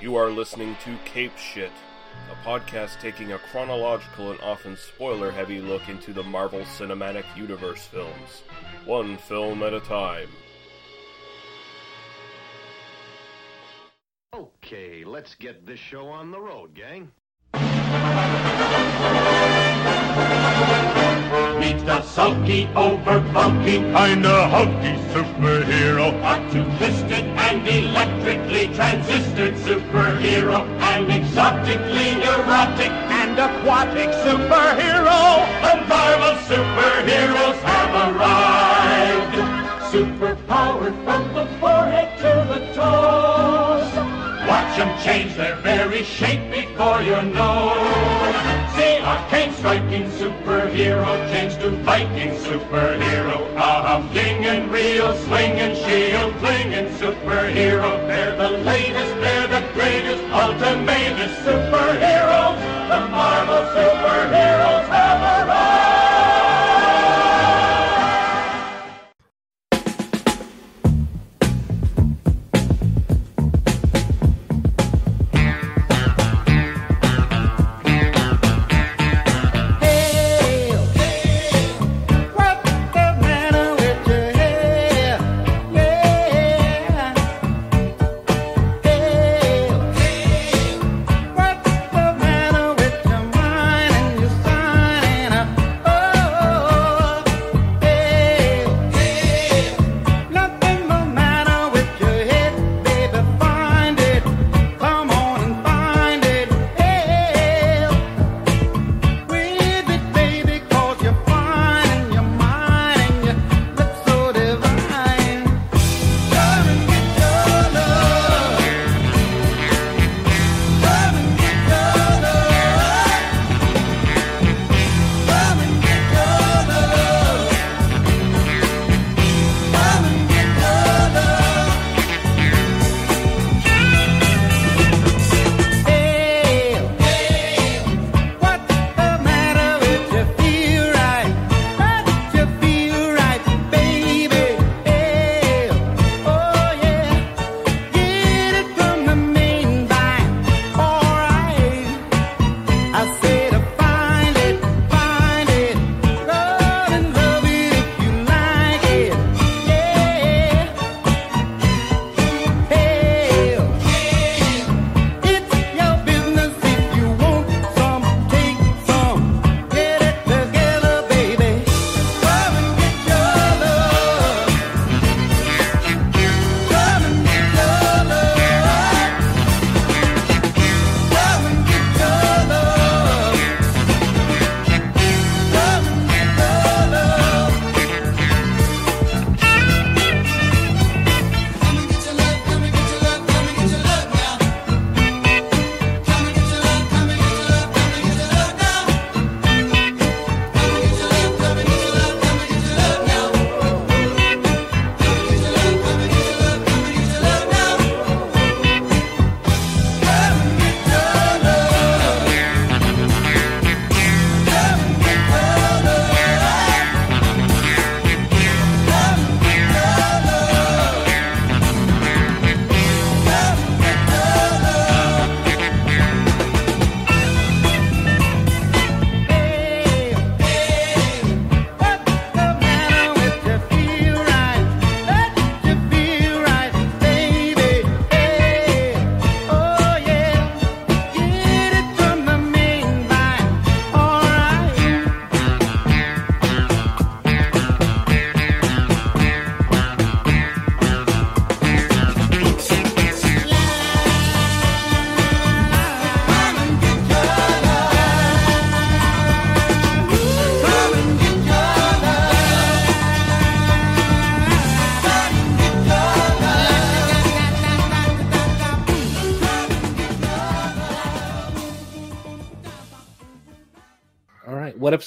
You are listening to Cape Shit, a podcast taking a chronological and often spoiler heavy look into the Marvel Cinematic Universe films, one film at a time. Okay, let's get this show on the road, gang. Meet the sulky, over funky, kinda hulky superhero. A two-fisted and electrically transistored superhero. An exotically erotic and aquatic superhero. The Marvel superheroes have arrived. Superpowered from the forehead to the toes. Watch them change their very shape before your nose. A cane striking superhero change to Viking superhero. A humdinging, real swinging, shield flinging superhero. They're the latest, they're the greatest, ultimatest superheroes. The Marvel superheroes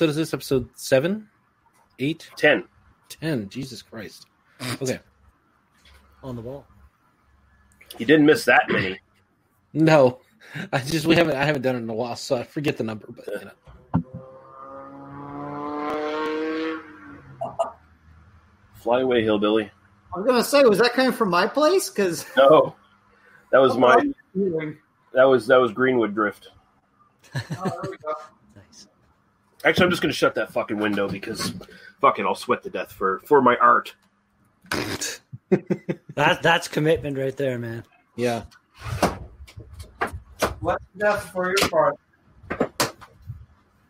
episode is this? Episode seven, eight, Ten. ten. Jesus Christ. Okay. on the ball. You didn't miss that many. No, I just we haven't I haven't done it in a while, so I forget the number. But you know, Fly away, hillbilly. I was gonna say, was that coming from my place? Because No. That was oh, my Feeling. that was that was Greenwood Drift. Oh, there we go. Nice. Actually, I'm just gonna shut that fucking window because fuck it, I'll sweat to death for for my art. That that's commitment right there, man. Yeah. What's death for your part?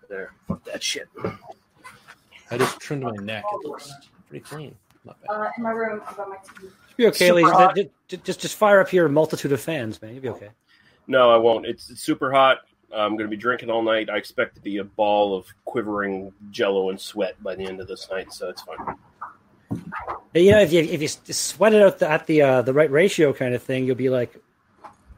There, fuck that shit. I just trimmed my neck. It looks pretty clean. Not bad. Uh, in my room, I've got my TV. Be okay, Super Lee. Just, just- just just fire up your multitude of fans, man. You'll be okay. No, I won't. It's, it's super hot. I'm going to be drinking all night. I expect to be a ball of quivering jello and sweat by the end of this night, so it's fine. Hey, You know, if you if you sweat it out the, at the uh, the right ratio kind of thing, you'll be like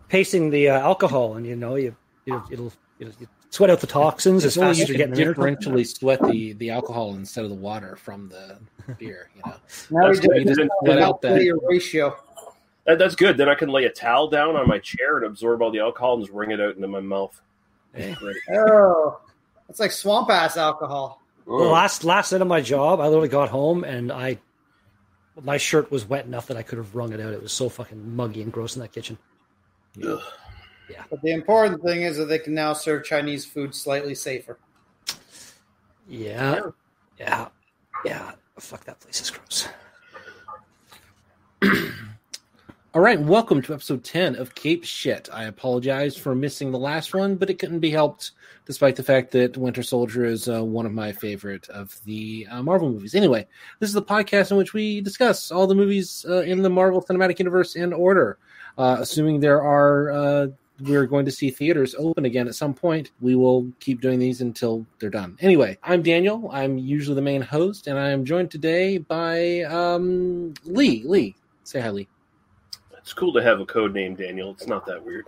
pacing the uh, alcohol, and you know you it'll it'll, it'll sweat out the toxins as It's only fast you as you're getting there. differentially sweat the, the alcohol instead of the water from the beer. You know, Now we That's just You just sweat out that. ratio. That, that's good. Then I can lay a towel down on my chair and absorb all the alcohol and just wring it out into my mouth. Hey. Eh? Oh, it's like swamp ass alcohol. The last last night of my job, I literally got home and I my shirt was wet enough that I could have wrung it out. It was so fucking muggy and gross in that kitchen. Ugh. But the important thing is that they can now serve Chinese food slightly safer. Yeah, yeah, yeah. Fuck that place is gross. All right, welcome to episode 10 of Cape Shit. I apologize for missing the last one, but it couldn't be helped despite the fact that Winter Soldier is uh, one of my favorite of the uh, Marvel movies. Anyway, this is the podcast in which we discuss all the movies uh, in the Marvel Cinematic Universe in order. Uh, assuming there are, uh, we're going to see theaters open again at some point, we will keep doing these until they're done. Anyway, I'm Daniel. I'm usually the main host, and I am joined today by um, Lee. Lee, say hi, Lee. It's cool to have a code name, Daniel. It's not that weird.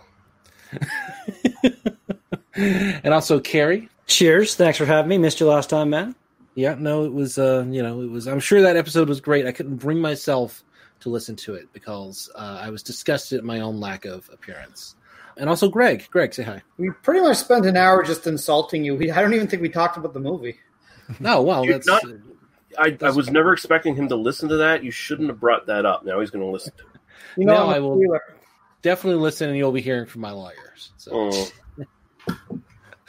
and also Carrie. Cheers! Thanks for having me. Missed you last time, man. Yeah, no, it was uh, you know, it was I'm sure that episode was great. I couldn't bring myself to listen to it because uh, I was disgusted at my own lack of appearance. And also Greg. Greg, say hi. We pretty much spent an hour just insulting you. We, I don't even think we talked about the movie. No, well, You're that's not- I, I was never expecting him to listen to that. You shouldn't have brought that up. Now he's going to listen to it. You know, No, I'm a I will- feeler. definitely listen and you'll be hearing from my lawyers. So Oh,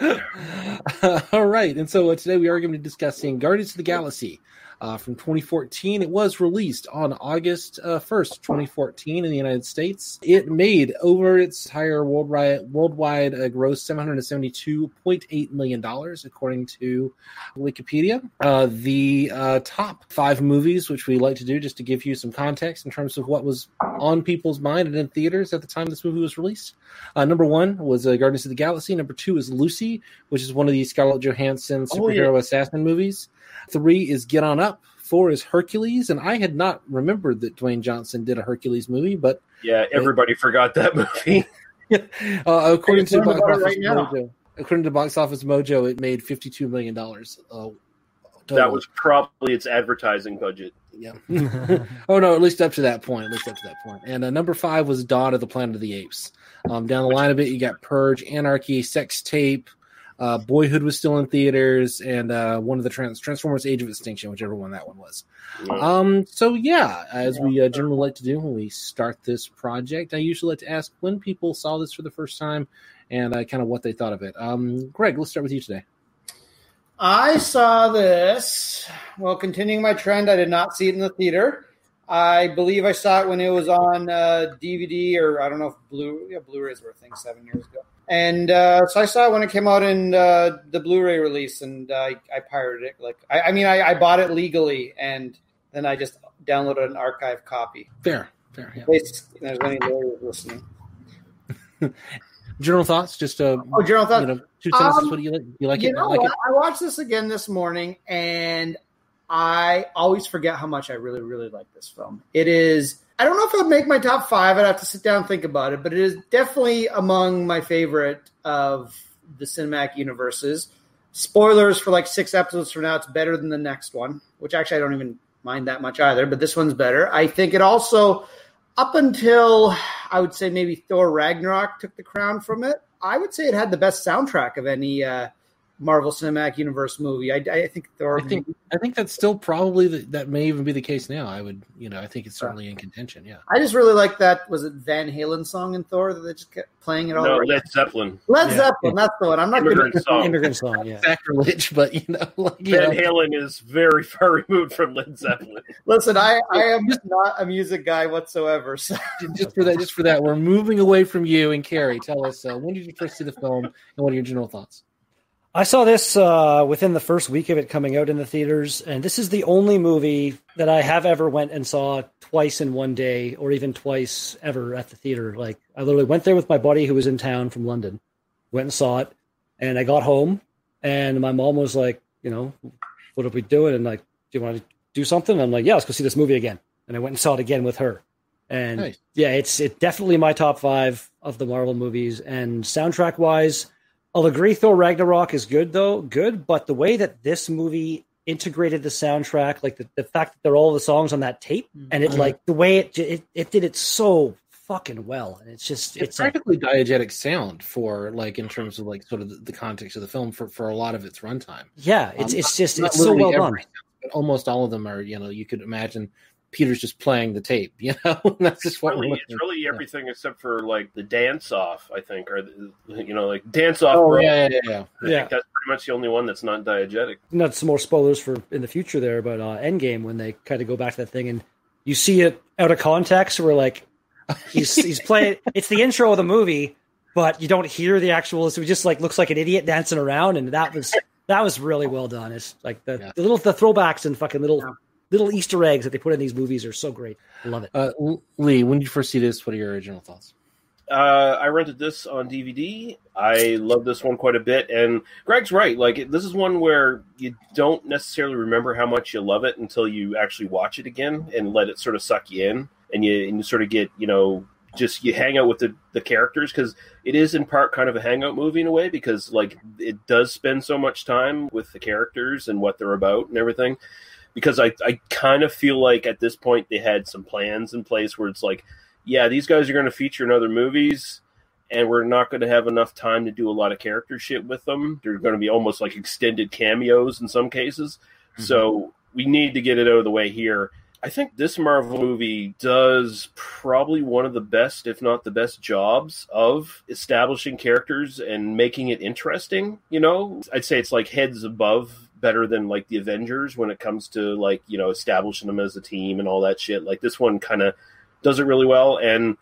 All right, and so uh, today we are going to be discussing Guardians of the Galaxy uh, from 2014. It was released on August uh, 1st, 2014, in the United States. It made over its entire worldwide worldwide uh, gross 772.8 million dollars, according to Wikipedia. Uh, the uh, top five movies, which we like to do, just to give you some context in terms of what was on people's mind and in theaters at the time this movie was released. Uh, number one was uh, Guardians of the Galaxy. Number two is Lucy, which is one of the Scarlett Johansson Oh, yeah. superhero assassin movies. Three is Get On Up. Four is Hercules, and I had not remembered that Dwayne Johnson did a Hercules movie, but yeah, everybody forgot that movie. uh, according to Box Office right. Mojo, according to Box Office Mojo, it made fifty-two million dollars. Uh, That was probably its advertising budget. yeah. oh no, at least up to that point. At least up to that point. And uh, number five was Dawn of the Planet of the Apes. Um, down the line a bit, you got Purge, Anarchy, Sex Tape. Uh, Boyhood was still in theaters, and uh, one of the trans- Transformers: Age of Extinction, whichever one that one was. Yeah. Um, so yeah, as we uh, generally like to do when we start this project, I usually like to ask when people saw this for the first time and uh, kind of what they thought of it. Um, Greg, let's start with you today. I saw this. Well, continuing my trend, I did not see it in the theater. I believe I saw it when it was on uh, DVD or I don't know if Blu yeah, Blu-rays were a thing seven years ago. And uh, so I saw it when it came out in uh, the Blu-ray release, and uh, I, I pirated it. Like I, I mean, I, I bought it legally, and then I just downloaded an archive copy. Fair, fair. Yeah. There's any lawyers listening. General thoughts, just uh, Oh, general thoughts. you know, two sentences. Um, what do you like? You like you it? know like it? I watched this again this morning, and I always forget how much I really, really like this film. It is. I don't know if I'd make my top five. I'd have to sit down and think about it, but it is definitely among my favorite of the cinematic universes. Spoilers for like six episodes from now. It's better than the next one, which actually I don't even mind that much either. But this one's better. I think it also, up until I would say maybe Thor Ragnarok took the crown from it. I would say it had the best soundtrack of any uh, Marvel Cinematic Universe movie. I, I think Thor. I think I think that's still probably the, that may even be the case now. I would, you know, I think it's certainly in contention. Yeah. I just really like that. Was it Van Halen song in Thor that they just kept playing it all? No, right? Led Zeppelin. Led Yeah. Zeppelin. That's the one. I'm not Immigrant gonna. song. Immigrant song, yeah. Sacrilege, but you know, like, you Van know, Halen is very far removed from Led Zeppelin. Listen, I I am not a music guy whatsoever. So just for that, just for that, we're moving away from you and Carrie. Tell us uh, when did you first see the film and what are your general thoughts? I saw this uh, within the first week of it coming out in the theaters, and this is the only movie that I have ever went and saw twice in one day, or even twice ever at the theater. Like I literally went there with my buddy who was in town from London, went and saw it, and I got home, and my mom was like, you know, what are we doing? And like, do you want to do something? I'm like, yeah, let's go see this movie again. And I went and saw it again with her, and Nice. yeah, it's it definitely my top five of the Marvel movies, and soundtrack wise. I'll agree Thor Ragnarok is good though, good, but the way that this movie integrated the soundtrack, like the, the fact that they're all the songs on that tape, and it Mhm. like the way it, it it did it so fucking well, and it's just It's it's like, practically diegetic sound for like in terms of like sort of the, the context of the film for, for a lot of its runtime. yeah, it's Um, it's just Not it's so well done. sound, but almost all of them are. You know, you could imagine Peter's just playing the tape. You know, that's just It's what we're really, it's at. really everything except for like the dance off. I think, or the, you know, like dance off. Oh bro. yeah, yeah, yeah. I Yeah. think that's pretty much the only one that's not diegetic. Not some more spoilers for in the future there, but uh, Endgame when they kind of go back to that thing and you see it out of context, where like he's he's playing. It's the intro of the movie, but you don't hear the actual. So he just like looks like an idiot dancing around, and that was that was really well done. It's like the, Yeah. the little the throwbacks and fucking little Yeah. Little Easter eggs that they put in these movies are so great. I love it. Uh, Lee, when did you first see this? What are your original thoughts? Uh, I rented this on DVD. I love this one quite a bit, and Greg's right. Like this is one where you don't necessarily remember how much you love it until you actually watch it again and let it sort of suck you in, and you and you sort of get you know just you hang out with the the characters because it is in part kind of a hangout movie in a way because like it does spend so much time with the characters and what they're about and everything. Because I I kind of feel like at this point they had some plans in place where it's like yeah, these guys are going to feature in other movies, and we're not going to have enough time to do a lot of character shit with them. They're going to be almost like extended cameos in some cases. Mm-hmm. So we need to get it out of the way here. I think this Marvel movie does probably one of the best, if not the best, jobs of establishing characters and making it interesting. You know, I'd say it's like heads above better than like the Avengers when it comes to like, you know, establishing them as a team and all that shit. Like this one kind of does it really well and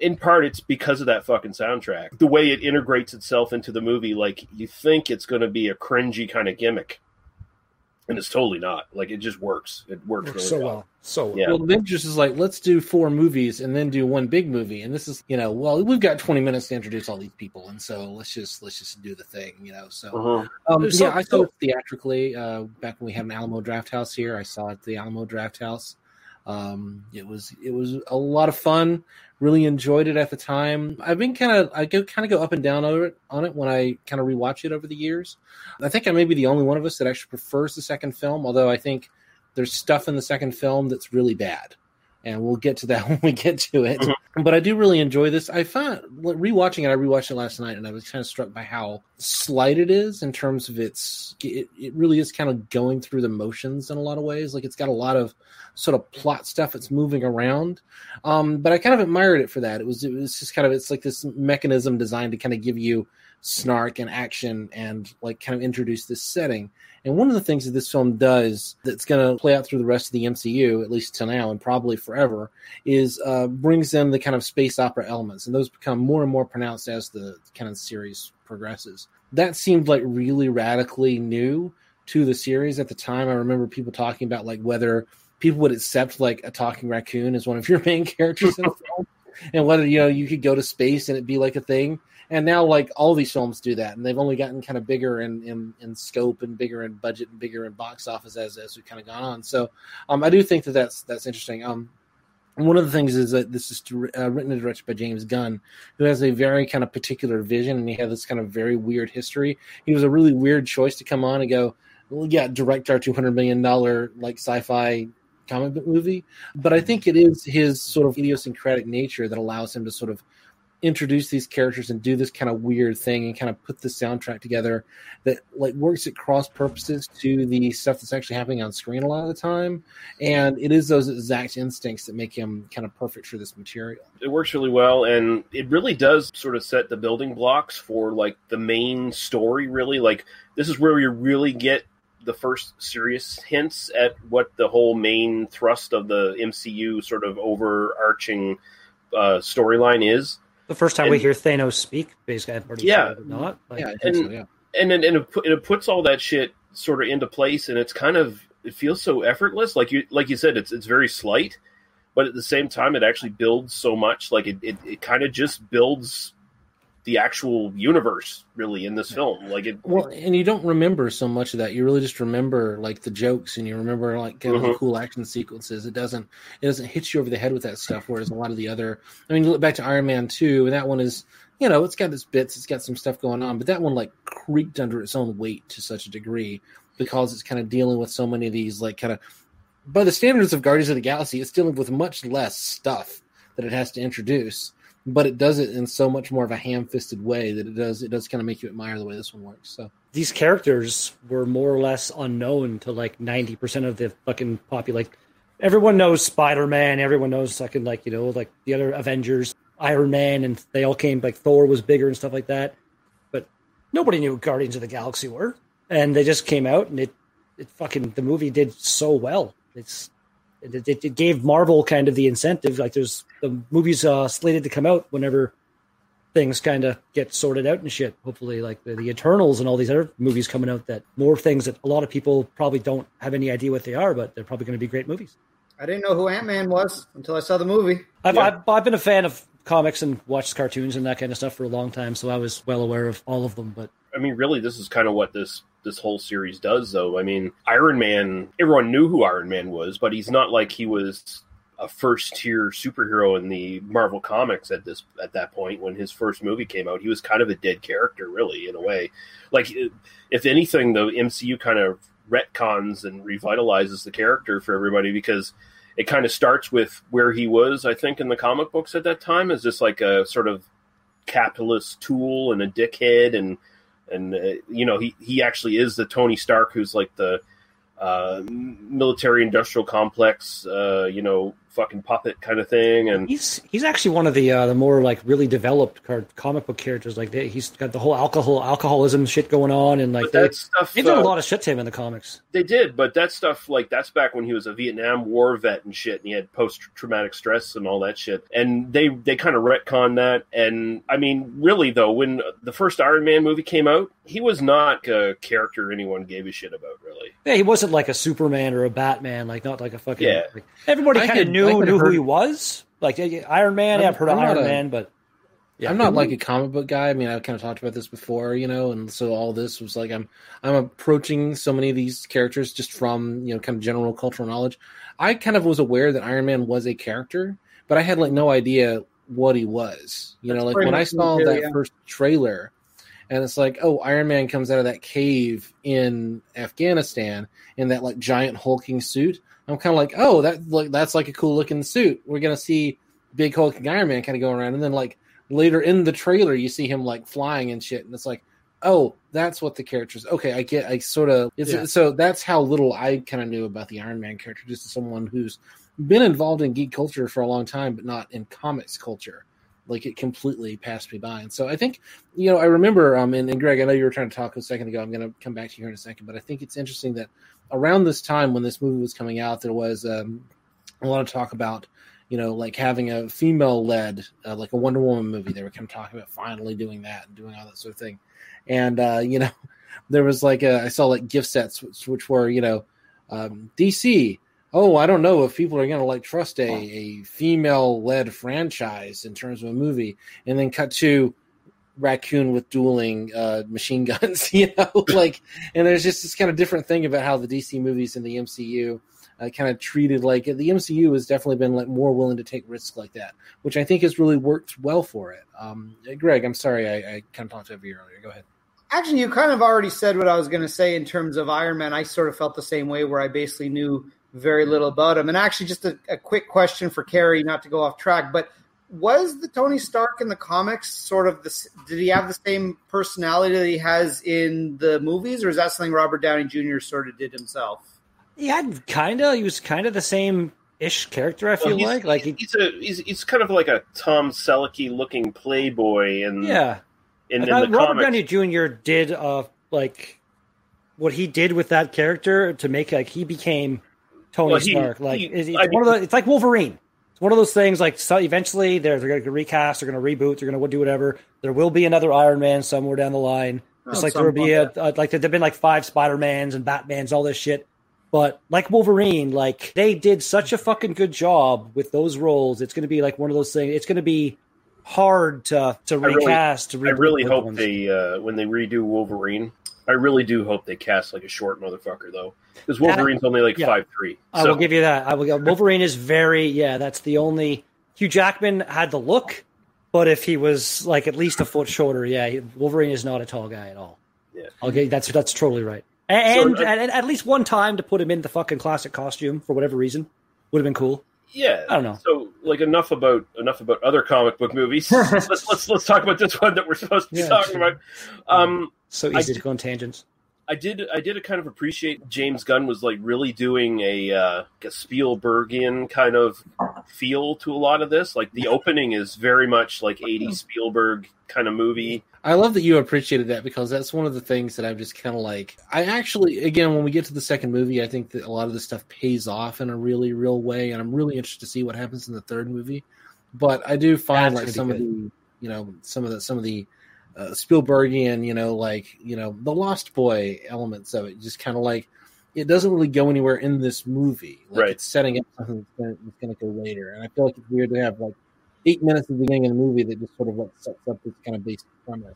in part it's because of that fucking soundtrack the way it integrates itself into the movie like you think it's going to be a cringy kind of gimmick and it's totally not like it just works it works really so well, well, so well. Yeah. Well, Avengers is like, let's do four movies and then do one big movie. And this is, you know, well, we've got 20 minutes to introduce all these people, and so let's just let's just do the thing, you know. So, Uh-huh. um, There's yeah, I saw it theatrically uh, back when we had an Alamo Draft House here. I saw it at the Alamo Draft House. Um, it was it was a lot of fun. Really enjoyed it at the time. I've been kind of I go kind of go up and down on it on it when I kind of rewatch it over the years. I think I may be the only one of us that actually prefers the second film, although I think there's stuff in the second film that's really bad. And we'll get to that when we get to it. But I do really enjoy this. I found rewatching it, I rewatched it last night and I was kind of struck by how slight it is in terms of its it, it really is kind of going through the motions in a lot of ways. Like it's got a lot of sort of plot stuff that's moving around. Um, but I kind of admired it for that. It was it was just kind of it's like this mechanism designed to kind of give you snark and action and like kind of introduce this setting. And one of the things that this film does that's going to play out through the rest of the MCU, at least till now and probably forever, is uh, brings in the kind of space opera elements, and those become more and more pronounced as the kind of series progresses. That seemed like really radically new to the series at the time. I remember people talking about like whether people would accept like a talking raccoon as one of your main characters in a film, and whether you know you could go to space and it be like a thing. And now, like all these films do that, and they've only gotten kind of bigger in, in, in scope and bigger in budget and bigger in box office as as we've kind of gone on. So, um, I do think that that's that's interesting. Um, one of the things is that this is uh, written and directed by James Gunn, who has a very kind of particular vision, and he had this kind of very weird history. He was a really weird choice to come on and go, well, yeah, direct our two hundred million dollar like sci-fi comic book movie. But I think it is his sort of idiosyncratic nature that allows him to sort of introduce these characters and do this kind of weird thing and kind of put the soundtrack together that like works at cross purposes to the stuff that's actually happening on screen a lot of the time. And it is those exact instincts that make him kind of perfect for this material. It works really well and it really does sort of set the building blocks for like the main story really. Like this is where you really get the first serious hints at what the whole main thrust of the MCU sort of overarching uh, storyline is. The first time And- we hear Thanos speak, basically, pretty Yeah. not. Like, yeah and- so, yeah and then and it, pu- it puts all that shit sort of into place and it's kind of it feels so effortless like you like you said it's it's very slight but at the same time it actually builds so much like it it, it kind of just builds the actual universe really in this film like it Well, and you don't remember so much of that. You really just remember like the jokes, and you remember like kind of the Mhm. cool action sequences. It doesn't it doesn't hit you over the head with that stuff. Whereas a lot of the other, I mean, you look back to Iron Man two, and that one is you know it's got its bits, it's got some stuff going on, but that one like creaked under its own weight to such a degree because it's kind of dealing with so many of these like kind of by the standards of Guardians of the Galaxy, it's dealing with much less stuff that it has to introduce but it does it in so much more of a ham-fisted way that it does it does kind of make you admire the way this one works. So these characters were more or less unknown to like 90% of the fucking population. Like, everyone knows Spider Man, everyone knows fucking, like, you know, like the other Avengers, Iron Man, and they all came, like, Thor was bigger and stuff like that. But nobody knew Guardians of the Galaxy were. And they just came out and it, it fucking, the movie did so well. It's, it, it, it gave Marvel kind of the incentive. Like, there's the movies uh, slated to come out whenever things kind of get sorted out and shit. Hopefully, like the, the Eternals and all these other movies coming out that more things that a lot of people probably don't have any idea what they are, but they're probably going to be great movies. I didn't know who Ant Man was until I saw the movie. I've, Yeah. I've, I've been a fan of comics and watched cartoons and that kind of stuff for a long time, so I was well aware of all of them. But I mean, really, this is kind of what this this whole series does, though. I mean, Iron Man. Everyone knew who Iron Man was, but he's not like he was a first tier superhero in the Marvel comics at this at that point when his first movie came out. He was kind of a dead character, really, in a way. Like, if anything, the MCU kind of retcons and revitalizes the character for everybody because it kind of starts with where he was, I think, in the comic books at that time, as just like a sort of capitalist tool and a dickhead and and uh, you know he he actually is the Tony Stark who's like the uh, military industrial complex uh, you know fucking puppet kind of thing and he's he's actually one of the uh, the more like really developed card, comic book characters. Like they, he's got the whole alcohol alcoholism shit going on, and like but they, that stuff they did a uh, lot of shit to him in the comics. They did, but that stuff like that's back when he was a Vietnam War vet and shit, and he had post traumatic stress and all that shit. And they they kind of retcon that. And I mean, really though, when the first Iron Man movie came out, he was not a character anyone gave a shit about, really. Yeah, he wasn't like a Superman or a Batman, like not like a fucking. Yeah. like- everybody kind of could- knew I could knew who he was. Like yeah, yeah, Iron Man, I'm- I've heard of I'm not Iron a- Man, but yeah, I'm not like a comic book guy. I mean, I've kind of talked about this before, you know, and so all this was like I'm I'm approaching so many of these characters just from you know kind of general cultural knowledge. I kind of was aware that Iron Man was a character, but I had like no idea what he was. You know, like when I saw that yeah. first trailer, and it's like, oh, Iron Man comes out of that cave in Afghanistan in that like giant hulking suit. I'm kind of like, oh, that like that's like a cool looking suit. We're gonna see big hulking Iron Man kind of going around, and then like later in the trailer, you see him like flying and shit, and it's like, oh, that's what the characters. Okay, I get. I sort of. Yeah. so that's how little I kind of knew about the Iron Man character, just as someone who's been involved in geek culture for a long time, but not in comics culture. Like it completely passed me by, and so I think you know I remember. Um, and, and Greg, I know you were trying to talk a second ago. I'm going to come back to you here in a second, but I think it's interesting that around this time when this movie was coming out, there was um, a lot of talk about you know like having a female led uh, like a Wonder Woman movie. They were kind of talking about finally doing that and doing all that sort of thing, and uh, you know there was like a, I saw like gift sets which, which were you know um, DC. Oh, I don't know if people are going to like trust a, a female led franchise in terms of a movie, and then cut to raccoon with dueling uh, machine guns, you know, like, and there's just this kind of different thing about how the DC movies and the MCU uh, kind of treated like the MCU has definitely been like more willing to take risks like that, which I think has really worked well for it. Um, Greg, I'm sorry I, I kind of talked over you earlier. Go ahead. Actually, you kind of already said what I was going to say in terms of Iron Man. I sort of felt the same way, where I basically knew very little about him. And actually, just a, a quick question for Carrie, not to go off track, but was the Tony Stark in the comics sort of the? Did he have the same personality that he has in the movies, or is that something Robert Downey Jr. sort of did himself? He had kind of. He was kind of the same ish character. I feel Well, like like he, he's a he's, he's kind of like a Tom Selleck looking playboy, and yeah. in, in the Robert comics, Downey Jr. did uh like what he did with that character to make like he became Tony Well, he- Stark. Like he- it's, it's I one of the, it's like Wolverine. It's one of those things. Like so eventually they're they're going to recast. They're going to reboot. They're going to do whatever. There will be another Iron Man somewhere down the line. Just Oh, like there will be a, like a like there've been like five Spider Mans and Batmans, all this shit. But like Wolverine, like they did such a fucking good job with those roles. It's going to be like one of those things. It's going to be hard to to really- recast. to I really hope ones. they uh, when they redo Wolverine. I really do hope they cast like a short motherfucker though, because Wolverine's only like yeah. five three. I will give you that. I will. Wolverine is very yeah. That's the only. Hugh Jackman had the look, but if he was like at least a foot shorter, yeah, Wolverine is not a tall guy at all. Yeah. Okay, that's that's totally right. And, So, uh, and at least one time to put him in the fucking classic costume for whatever reason would have been cool. Yeah, I don't know. So, like, enough about enough about other comic book movies. let's let's let's talk about this one that we're supposed to be Yeah, talking sure. about. Um, So I easy to go on tangents. I did I did kind of appreciate James Gunn was like really doing a, uh, a Spielbergian kind of feel to a lot of this. Like the opening is very much like 80 Spielberg kind of movie. I love that you appreciated that because that's one of the things that I'm just kind of like. I actually, again, when we get to the second movie, I think that a lot of this stuff pays off in a really real way, and I'm really interested to see what happens in the third movie. But I do find That's like some be of the, you know, some of the some of the uh, Spielbergian, you know, like you know, the Lost Boy elements of it, just kind of like it doesn't really go anywhere in this movie. Like Right. It's setting up something that's going to go later, and I feel like it's weird to have like eight minutes at the beginning of the movie that just sort of like sets up this kind of basic premise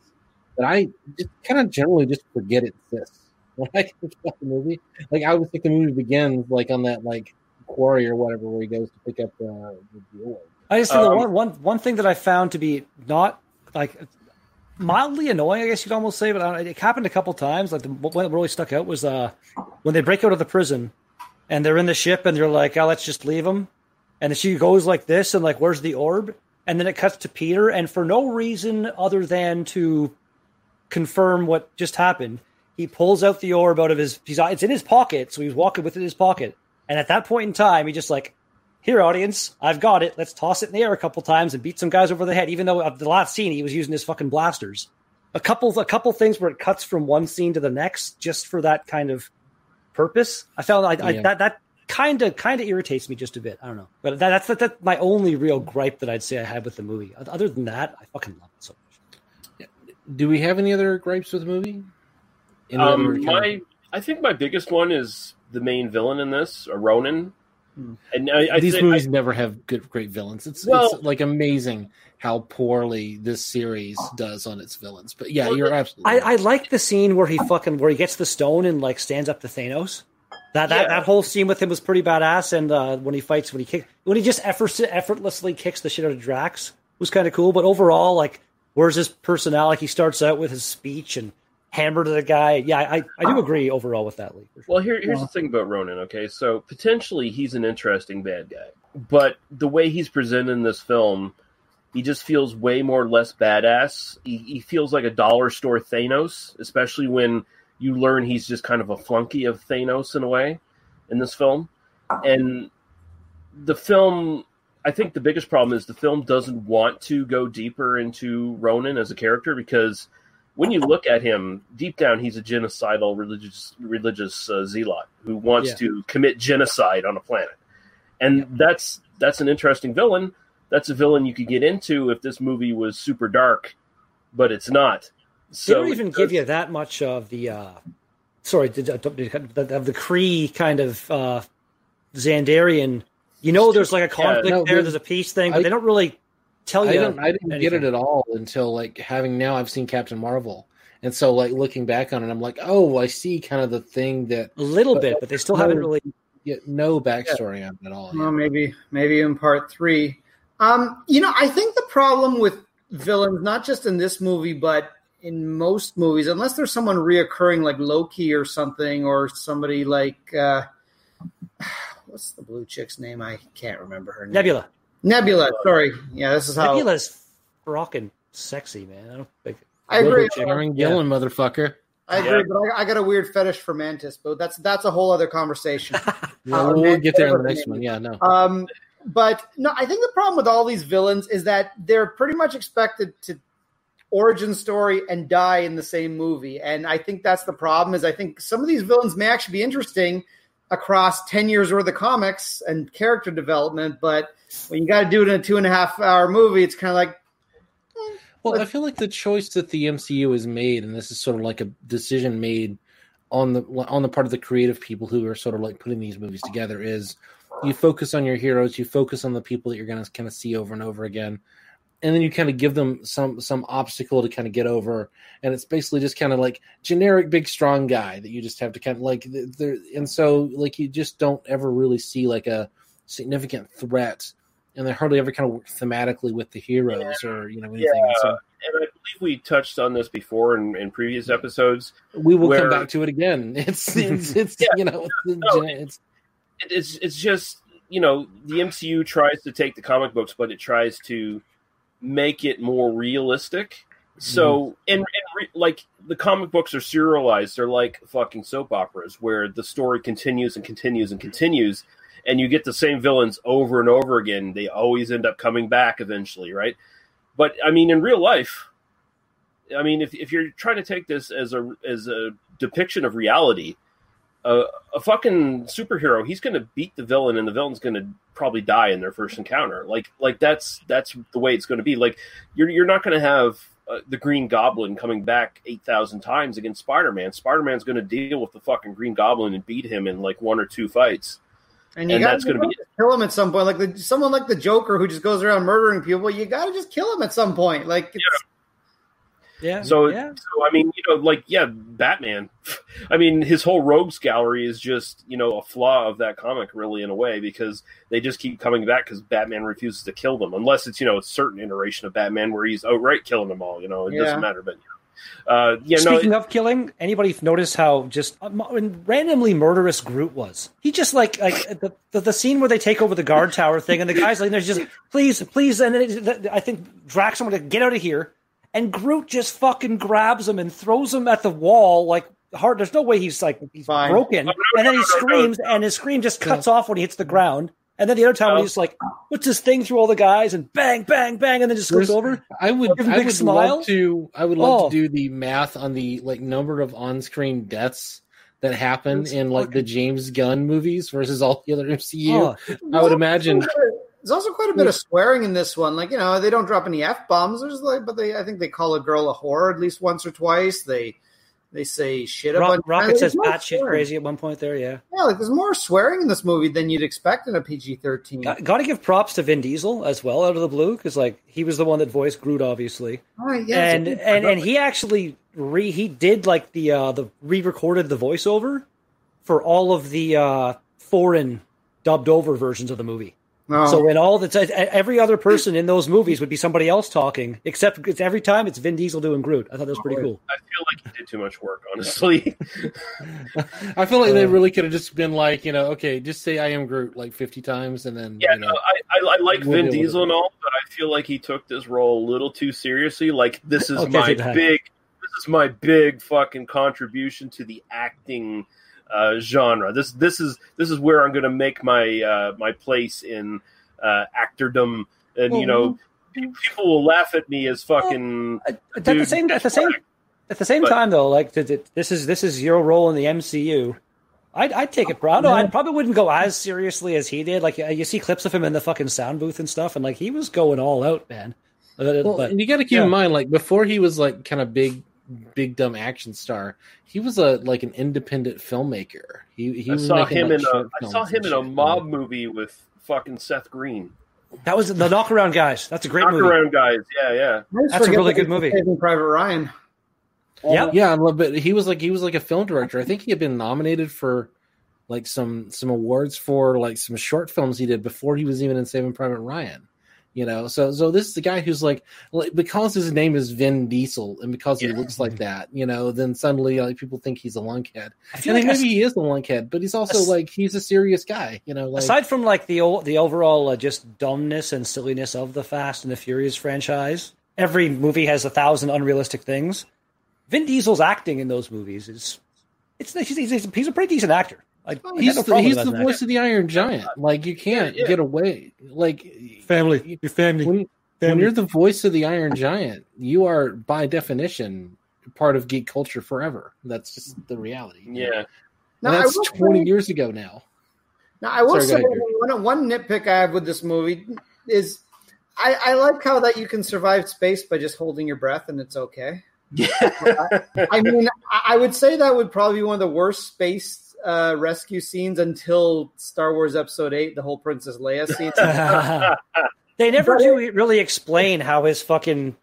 that I just kind of generally just forget it exists. When I watch the movie, like I always think the movie begins like on that like quarry or whatever where he goes to pick up the, the orb. I just think the Um, one, one one thing that I found to be not like mildly annoying, I guess you'd almost say, but I it happened a couple times. Like the one that really stuck out was uh, when they break out of the prison and they're in the ship and they're like, "Oh, let's just leave them," and she goes like this and like, "Where's the orb?" And then it cuts to Peter, and for no reason other than to confirm what just happened, he pulls out the orb out of his. He's it's in his pocket, so he's walking with it in his pocket. And at that point in time, he just like, "Here, audience, I've got it. Let's toss it in the air a couple times and beat some guys over the head." Even though the last scene he was using his fucking blasters. A couple, a couple things where it cuts from one scene to the next, just for that kind of purpose. I felt like I, Yeah. that that kind of kind of irritates me just a bit. I don't know, but that, that's that, that's my only real gripe that I'd say I had with the movie. Other than that, I fucking love it so much. Do we have any other gripes with the movie? Any other Um, kind of- my I think my biggest one is the main villain in this, a Ronan. Hmm. And I, I these think- movies never have good great villains. It's Well- it's like amazing how poorly this series does on its villains. But yeah, Well, you're absolutely. I, right. I like the scene where he fucking where he gets the stone and like stands up to Thanos. That that, Yeah. that whole scene with him was pretty badass. And uh, when he fights, when he kick, when he just effort, effortlessly kicks the shit out of Drax was kind of cool. But overall, like, where's his personality? Like, he starts out with his speech and hammer to the guy. Yeah, I I do agree overall with that, Lee. sure. Well, here, here's the thing about Ronan. Okay, so potentially he's an interesting bad guy, but the way he's presented in this film, he just feels way more less badass. He, he feels like a dollar store Thanos, especially when you learn he's just kind of a flunky of Thanos in a way in this film. And the film, I think the biggest problem is the film doesn't want to go deeper into Ronan as a character because when you look at him deep down, he's a genocidal religious religious uh, zealot who wants Yeah. to commit genocide on a planet, and that's that's an interesting villain. That's a villain you could get into if this movie was super dark, but it's not. They don't even it give you that much of the uh sorry the, the, of the Kree kind of uh Xandarian. You know, there's like a conflict no, there. there's- There's a peace thing, but I- they don't really tell you. I don't. I didn't get it at all until like having now I've seen Captain Marvel, and so like looking back on it, I'm like, oh, I see kind of the thing that a little But- bit, but they still haven't really. get no backstory on it at all. Well, maybe maybe in part three. Um, you know, I think the problem with villains, not just in this movie, but in most movies, unless there's someone reoccurring like Loki or something, or somebody like uh, what's the blue chick's name? I can't remember her name. Nebula. Nebula. Sorry, yeah, this is how Nebula's rocking sexy, man. I don't think. I agree. Aaron Gillan, motherfucker. I agree, but I, I got a weird fetish for Mantis, but that's that's a whole other conversation. Yeah, Uh, we'll man, get there in the next one. Yeah, no. Um, but no, I think the problem with all these villains is that they're pretty much expected to origin story and die in the same movie, and I think that's the problem. Is I think some of these villains may actually be interesting across ten years worth of comics and character development, but when you got to do it in a two and a half hour movie, it's kind of like Well, I feel like the choice that the MCU has made, and this is sort of like a decision made on the on the part of the creative people who are sort of like putting these movies together, is you focus on your heroes, you focus on the people that you're going to kind of see over and over again, and then you kind of give them some some obstacle to kind of get over, and it's basically just kind of like generic big strong guy that you just have to kind of like there, and so like you just don't ever really see like a significant threat. And they hardly ever kind of work thematically with the heroes or you know anything. Yeah. So, and I believe we touched on this before in, in previous episodes. we will where- come back to it again. It's it's, it's Yeah. you know it's, No, it's It's it's just you know the MCU tries to take the comic books, but it tries to make it more realistic. So mm-hmm. and, and re, like the comic books are serialized; they're like fucking soap operas where the story continues and continues and continues, and you get the same villains over and over again. They always end up coming back eventually, right? But I mean, in real life, I mean, if if you're trying to take this as a as a depiction of reality, a, a fucking superhero, he's going to beat the villain, and the villain's going to probably die in their first encounter. Like like that's that's the way it's going to be. Like you're you're not going to have uh, the Green Goblin coming back eight thousand times against Spider Man. Spider Man's going to deal with the fucking Green Goblin and beat him in like one or two fights. And you And that's to gonna be kill him at some point. Like the, someone like the Joker who just goes around murdering people. You got to just kill him at some point. Like, it's, Yeah. So, yeah. so I mean, you know, like yeah, Batman. I mean, his whole rogues gallery is just you know a flaw of that comic, really, in a way, because they just keep coming back because Batman refuses to kill them, unless it's you know a certain iteration of Batman where he's outright killing them all. You know, it Yeah. doesn't matter. But uh, yeah, no, Speaking of killing, anybody notice how just uh, when randomly murderous Groot was? He just like like the, the the scene where they take over the guard tower thing, and the guys like there's just please, please, and then it, I think Drax someone to get out of here, and Groot just fucking grabs him and throws him at the wall like hard. There's no way he's like he's Fine. broken, Oh, no, and then he no, no, screams, and his scream just cuts off when he hits the ground. And then the other time when he's like puts his thing through all the guys and bang, bang, bang, and then just goes over. I would Give him a I big would smile. love to I would love Oh. to do the math on the like number of on screen deaths that happen It's in like the James Gunn movies versus all the other MCU. Oh, I would imagine There's also quite a bit of swearing in this one. Like you know, they don't drop any f bombs. There's like, but they I think they call a girl a whore at least once or twice. They they say shit a Ro- bunch. Rocket says more batshit crazy at one point there. Yeah. Yeah, like there's more swearing in this movie than you'd expect in a PG thirteen. Got, to give props to Vin Diesel as well out of the blue because like he was the one that voiced Groot obviously, right, yeah, and and and he actually re he did like the uh the re-recorded the voiceover for all of the uh foreign dubbed over versions of the movie. No. So in all the every other person in those movies would be somebody else talking, except it's every time it's Vin Diesel doing Groot. I thought that was pretty cool. I feel like he did too much work, honestly. I feel like Uh, they really could have just been like, you know, okay, just say I am Groot like fifty times and then Yeah, you know, no, I, I, I like We'll Vin Diesel and all, but I feel like he took this role a little too seriously. Like this is Okay, my big, this is my big fucking contribution to the acting uh, genre. This this is this is where I'm going to make my uh, my place in uh, actordom, and you know, people will laugh at me as fucking. At at the same at the same at the same But- time though, like th- th- this is this is your role in the MCU. I'd, I'd take it proud. No, I probably wouldn't go as seriously as he did. Like uh, you see clips of him in the fucking sound booth and stuff, and like he was going all out, man. Uh, Well, but and you got to keep yeah. in mind, like before he was like kind of big, big dumb action star, he was a like an independent filmmaker. He he I was saw him like, in a short I saw him in a shit. mob movie with fucking Seth Green. that was the knockaround guys. That's a great Knock movie. around guys, yeah, yeah. That's a really good movie. Saving Private Ryan. Yeah, Yeah, I love it. He was like he was like a film director. I think he had been nominated for like some some awards for like some short films he did before he was even in Saving Private Ryan. You know, so so this is the guy who's like, because his name is Vin Diesel and because he looks like that, you know, then suddenly like people think he's a lunkhead. I feel And like maybe he is a lunkhead, but he's also As- like he's a serious guy, you know. Like, aside from like the the overall uh, just dumbness and silliness of the Fast and the Furious franchise, every movie has a thousand unrealistic things. Vin Diesel's acting in those movies is it's he's, he's, he's a pretty decent actor. Like I he's no the, he's the him as an voice of the Iron Giant. Like you can't Yeah, yeah. get away. Like family, your family. when, when you're the voice of the Iron Giant, you are by definition part of geek culture forever. That's just the reality. Yeah. Now, And that's will 20 say- years ago now. Now, I will Sorry, say one, one nitpick I have with this movie is I, I like how that you can survive space by just holding your breath and it's okay. Yeah. I mean, I- I would say that would probably be one of the worst space uh, rescue scenes until Star Wars Episode 8, the whole Princess Leia scene. they never do really explain how his fucking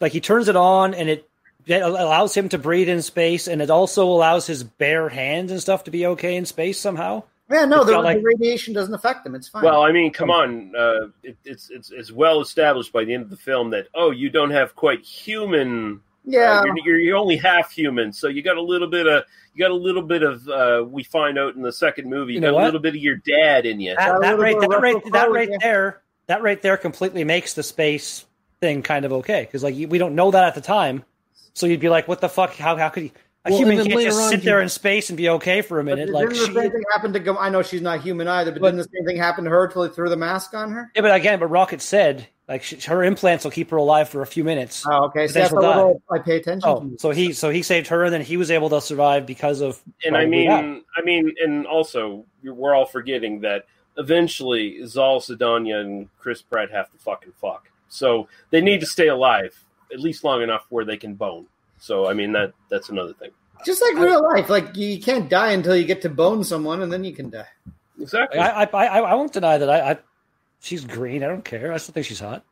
like he turns it on and it it allows him to breathe in space and it also allows his bare hands and stuff to be okay in space somehow. yeah, no, the, like- the radiation doesn't affect them. It's fine. Well, I mean, come on. Uh, it, it's it's it's well established by the end of the film that oh, you don't have quite human. Yeah. uh, you're, you're, you're only half human, so you got a little bit of you got a little bit of. Uh, we find out in the second movie, you, You know got what? a little bit of your dad in you. That, that right, that right, that right there, that right there completely makes the space thing kind of okay because like we don't know that at the time, so you'd be like, "What the fuck? How how could he?" A Well, human can't just sit he- there in space and be okay for a But minute. Like, didn't the she, same thing happen to go? I know she's not human either, but, But- didn't the same thing happen to her until they threw the mask on her? yeah, but again, but Rocket said like she, her implants will keep her alive for a few minutes. Oh, okay. So that's a little I pay attention Oh, to. so he so he saved her, and then he was able to survive because of. and I mean, that. I mean, and also we're all forgetting that eventually Zoe Saldana and Chris Pratt have to fucking fuck. So they need to stay alive at least long enough where they can bone. So I mean that that's another thing. Just like real life, like you can't die until you get to bone someone, and then you can die. Exactly. I, I, I, I won't deny that I, I, she's green. I don't care. I still think she's hot.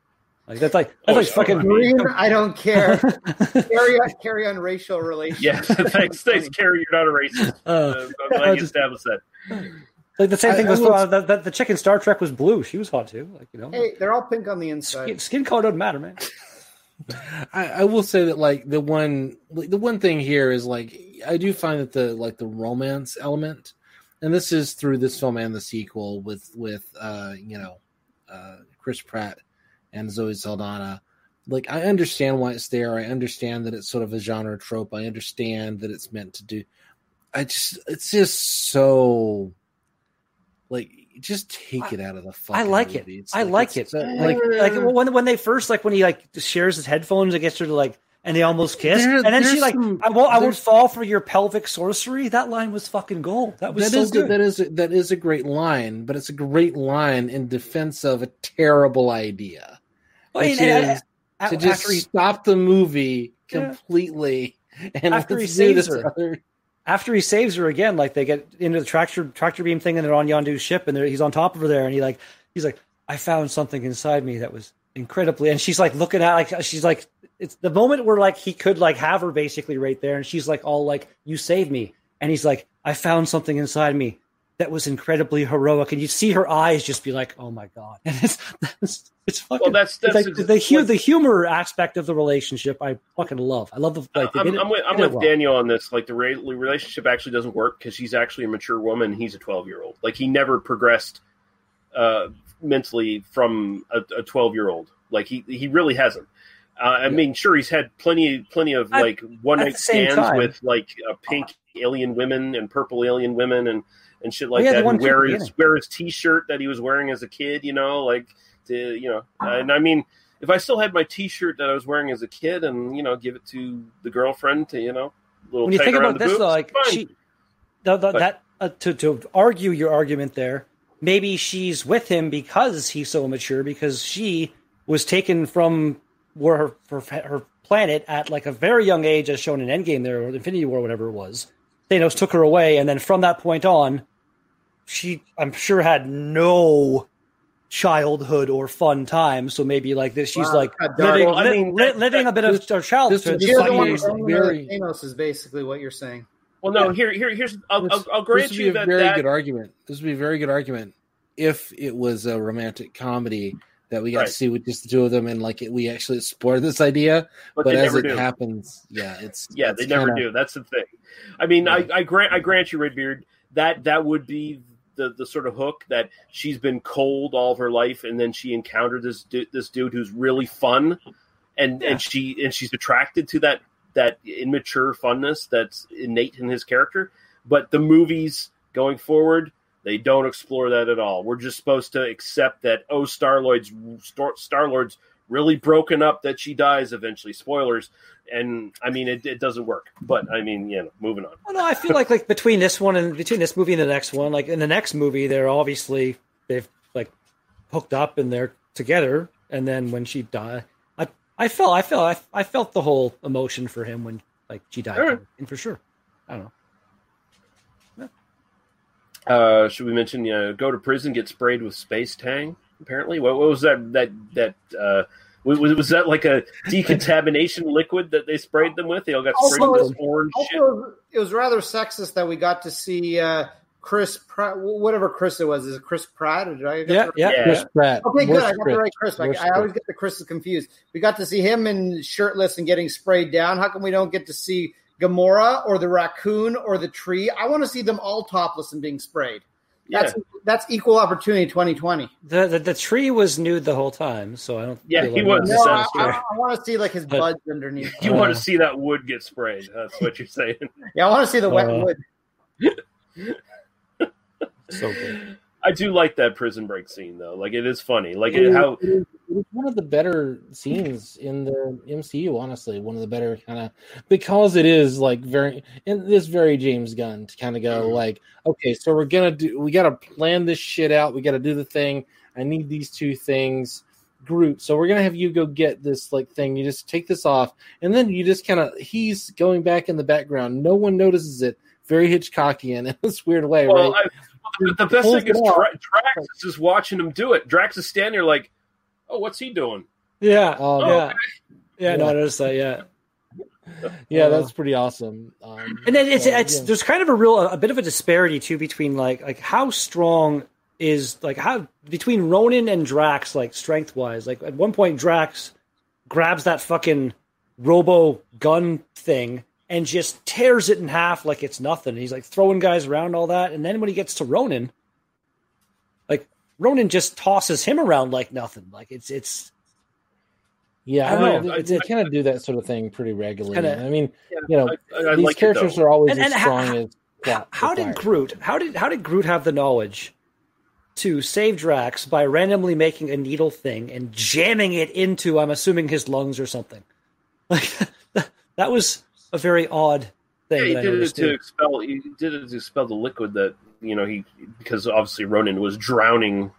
Like that's like that's Oh, like fucking. Green, I don't care. carry on, carry on racial relations. yeah. thanks, thanks, Carrie. You're not a racist. Uh, I'm glad I you just- established that. like the same I- thing was will- uh, the, the, the chick in Star Trek was blue. She was hot too. Like you know, Hey, they're all pink on the inside. skin, skin color doesn't matter, man. I, I will say that like the one like, the one thing here is like I do find that the like the romance element, and this is through this film and the sequel with with uh you know uh Chris Pratt and Zoe Saldana. Like I understand why it's there. I understand that it's sort of a genre trope. I understand that it's meant to do. I just it's just so like just take it out of the fucking I like it. It's I like it's it. so- Like like when when they first like when he like shares his headphones it gets her to like and they almost kiss There- and then she like some- I won't I won't fall for your pelvic sorcery. That line was fucking gold. That was That so is good. that is that is a great line, but it's a great line in defense of a terrible idea, I mean, which and- is and- to just he- stop the movie Yeah. completely and After he saves her. other- after he saves her again, like they get into the tractor tractor beam thing, and they're on Yondu's ship, and he's on top of her there, and he like he's like, I found something inside me that was incredibly, and she's like looking at like she's like it's the moment where like he could like have her basically right there, and she's like all like you saved me, and he's like I found something inside me that was incredibly heroic, and you see her eyes just be like, oh my god, and it's it's, it's fucking. Well, that's that's like the hu- the humor aspect of the relationship. I fucking love. I love the like. I'm, it- I'm with, I'm with well. Daniel on this. Like the re- relationship actually doesn't work because she's actually a mature woman. He's a 12 year old. Like he never progressed uh, mentally from a 12 year old. Like he he really hasn't. Uh, I mean, sure, he's had plenty plenty of At- like one night stands time- with like uh, pink alien women and purple alien women and and shit like Oh, yeah, that. one And too at wear the his beginning. wear his t shirt that he was wearing as a kid. You know, like to you know, and I mean. If I still had my T-shirt that I was wearing as a kid, and you know, give it to the girlfriend to you know, little when you think about this, boobs, though, like fine. she, the, the, But- that uh, to to argue your argument there, maybe she's with him because he's so mature because she was taken from where her, her her planet at like a very young age, as shown in Endgame there or Infinity War, whatever it was. Thanos took her away, and then from that point on, she I'm sure had no childhood or fun time. So maybe like this, she's Wow, like living, Well, I mean, li- living a bit this- of her childhood. this- She this doesn't want is to very- Thanos is basically what you're saying. Well, no, here, here, here's. I'll, I'll, I'll this would you be a that. very that good argument. This would be a very good argument if it was a romantic comedy that we got Right. to see with just the two of them, and like it, we actually explored this idea. but, But, as it do. happens, yeah, it's Yeah, it's they never kinda- do. That's the thing. I mean, Yeah. I, I grant I grant you, Redbeard, that that would be the the sort of hook that she's been cold all of her life, and then she encountered this du- this dude who's really fun, and Yeah. and she and she's attracted to that that immature funness that's innate in his character. But the movies going forward, they don't explore that at all. We're just supposed to accept that oh, Star Lord's Star Lord's really broken up that she dies eventually. Spoilers and I mean it, it doesn't work. But I mean, you know, moving on. Well, no, I feel like like between this one and between this movie and the next one, like in the next movie, they're obviously they've like hooked up and they're together, and then when she died, I I felt I felt I, I felt the whole emotion for him when like she died, and for sure, I don't know. Uh, should we mention? You know, go to prison, get sprayed with space tang. Apparently, what, what was that? That that uh, was, was that like a decontamination liquid that they sprayed them with? They all got sprayed Also- with this orange shit. Also, it was rather sexist that we got to see uh, Chris Pratt, whatever Chris it was. Is it Chris Pratt? Or did I get Yeah, that yeah. Yeah. Chris Pratt. Okay, good. Worst I got the right Chris. Like, I always get the Chris's confused. We got to see him in shirtless and getting sprayed down. How come we don't get to see Gamora or the raccoon or the tree? I want to see them all topless and being sprayed. That's that's equal opportunity 2020. The, the the tree was nude the whole time, so I don't. Yeah, he was. No, I, I. I want to see like his But- buds underneath. You Uh, want to see that wood get sprayed? That's what you're saying. Yeah, I want to see the wet Uh, wood. So good. I do like that prison break scene though. Like it is funny. Like It it, is- how it is- it is one of the better scenes in the MCU. Honestly, one of the better kind of because it is like very and this very James Gunn to kind of go mm-hmm. like, okay, so we're gonna do, we got to plan this shit out. We got to do the thing. I need these two things. Groot. So we're gonna have you go get this like thing. You just take this off, and then you just kind of he's going back in the background. No one notices it. Very Hitchcockian in this weird way, well, right? I, the, the best thing is. Dra- Drax is just watching him do it. Drax is standing there like, oh, what's he doing? Yeah, Um, yeah, yeah. No, I noticed that. Yeah. yeah, uh, that's pretty awesome. Um, and then it's so, it's yeah. there's kind of a real a bit of a disparity too between like like how strong is like how between Ronan and Drax like strength wise like at one point Drax grabs that fucking robo gun thing and just tears it in half like it's nothing he's like throwing guys around all that and then when he gets to Ronan like Ronan just tosses him around like nothing like it's it's Yeah, I I don't know. they, It's- kind of do that sort of thing pretty regularly. kinda- I mean, Yeah, you know, I, I these like characters are always And- as and how- strong how- as plot how did. Groot how did how did Groot have the knowledge to save Drax by randomly making a needle thing and jamming it into I'm assuming his lungs or something? Like that was a very odd thing. Yeah, he that I did it to too. expel. He did it to expel the liquid that you know he because obviously Ronan was drowning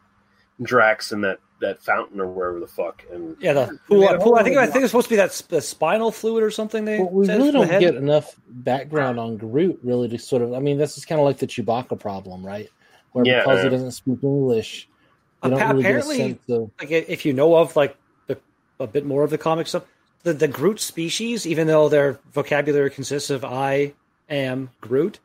Drax in that that fountain or wherever the fuck. And Yeah, the pool, a pool, I think I think it's supposed to be that sp- the spinal fluid or something. They Well, we said really don't head. get enough background on Groot, really, to sort of. I mean, this is kind of like the Chewbacca problem, right? Where Yeah. because he doesn't speak English, you don't really apparently- get a sense of. like if you know of like the a bit more of the comic stuff, the the Groot species, even though their vocabulary consists of I am Groot,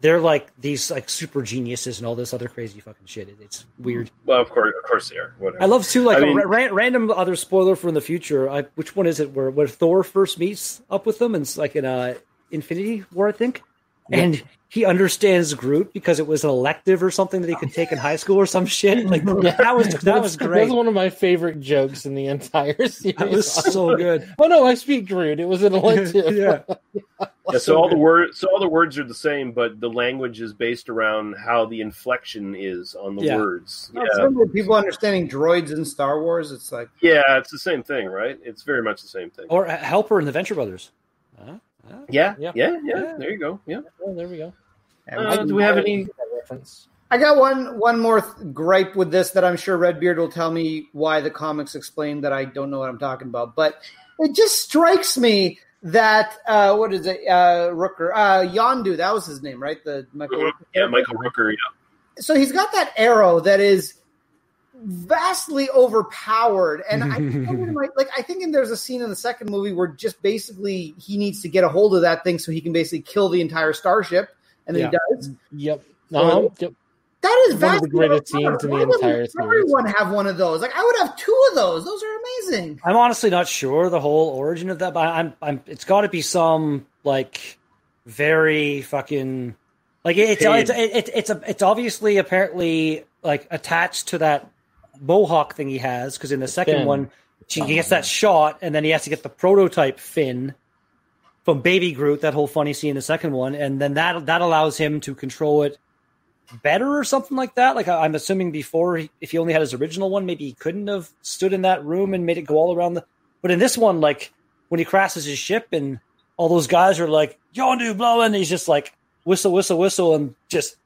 they're like these like super geniuses and all this other crazy fucking shit. It- It's weird. well, of course, of course they are. Whatever. I love too like I a mean- ra- random other spoiler from the future. I, which one is it? Where where Thor first meets up with them and it's like in uh, Infinity War, I think, and he understands Groot because it was an elective or something that he could take in high school or some shit. Like that was that was That's great. one of my favorite jokes in the entire series. That was so good. Oh no, I speak Groot. It was an elective. Yeah. yeah, so all the words, so all the words are the same, but the language is based around how the inflection is on the Yeah. words. Yeah, it's similar to people understanding droids in Star Wars. It's like yeah, it's the same thing, right? It's very much the same thing. Or Helper in the Venture Brothers. Huh? Huh? Yeah, Yeah. yeah, yeah. Yeah. There you go. Yeah. Oh, there we go. Uh, do we have any? reference? I got one one more th- gripe with this that I'm sure Redbeard will tell me why the comics explain that I don't know what I'm talking about. But it just strikes me that uh, what is it, uh, Rooker, uh, Yondu, that was his name, right? The Michael. Yeah. Michael Rooker. Yeah. So he's got that arrow that is vastly overpowered, and I think my- like I think there's a scene in the second movie where just basically he needs to get a hold of that thing so he can basically kill the entire starship, and then Yeah. he does. Yep. So- Uh-huh. Yep. That is One of the greatest scenes in the entire series. Everyone have one of those. Like I would have two of those. Those are amazing. I'm honestly not sure the whole origin of that, but I'm I'm it's got to be some like very fucking like it's it's it's it's, it's, a, it's obviously apparently like attached to that mohawk thing he has because in the second Fin. one she he gets that shot and then he has to get the prototype fin from Baby Groot. That whole funny scene in the second one, and then that that allows him to control it better or something like that. Like I- I'm assuming before, he, if he only had his original one, maybe he couldn't have stood in that room and made it go all around the. But in this one, like when he crashes his ship and all those guys are like "Yondu blowing," he's just like whistle, whistle, whistle, and just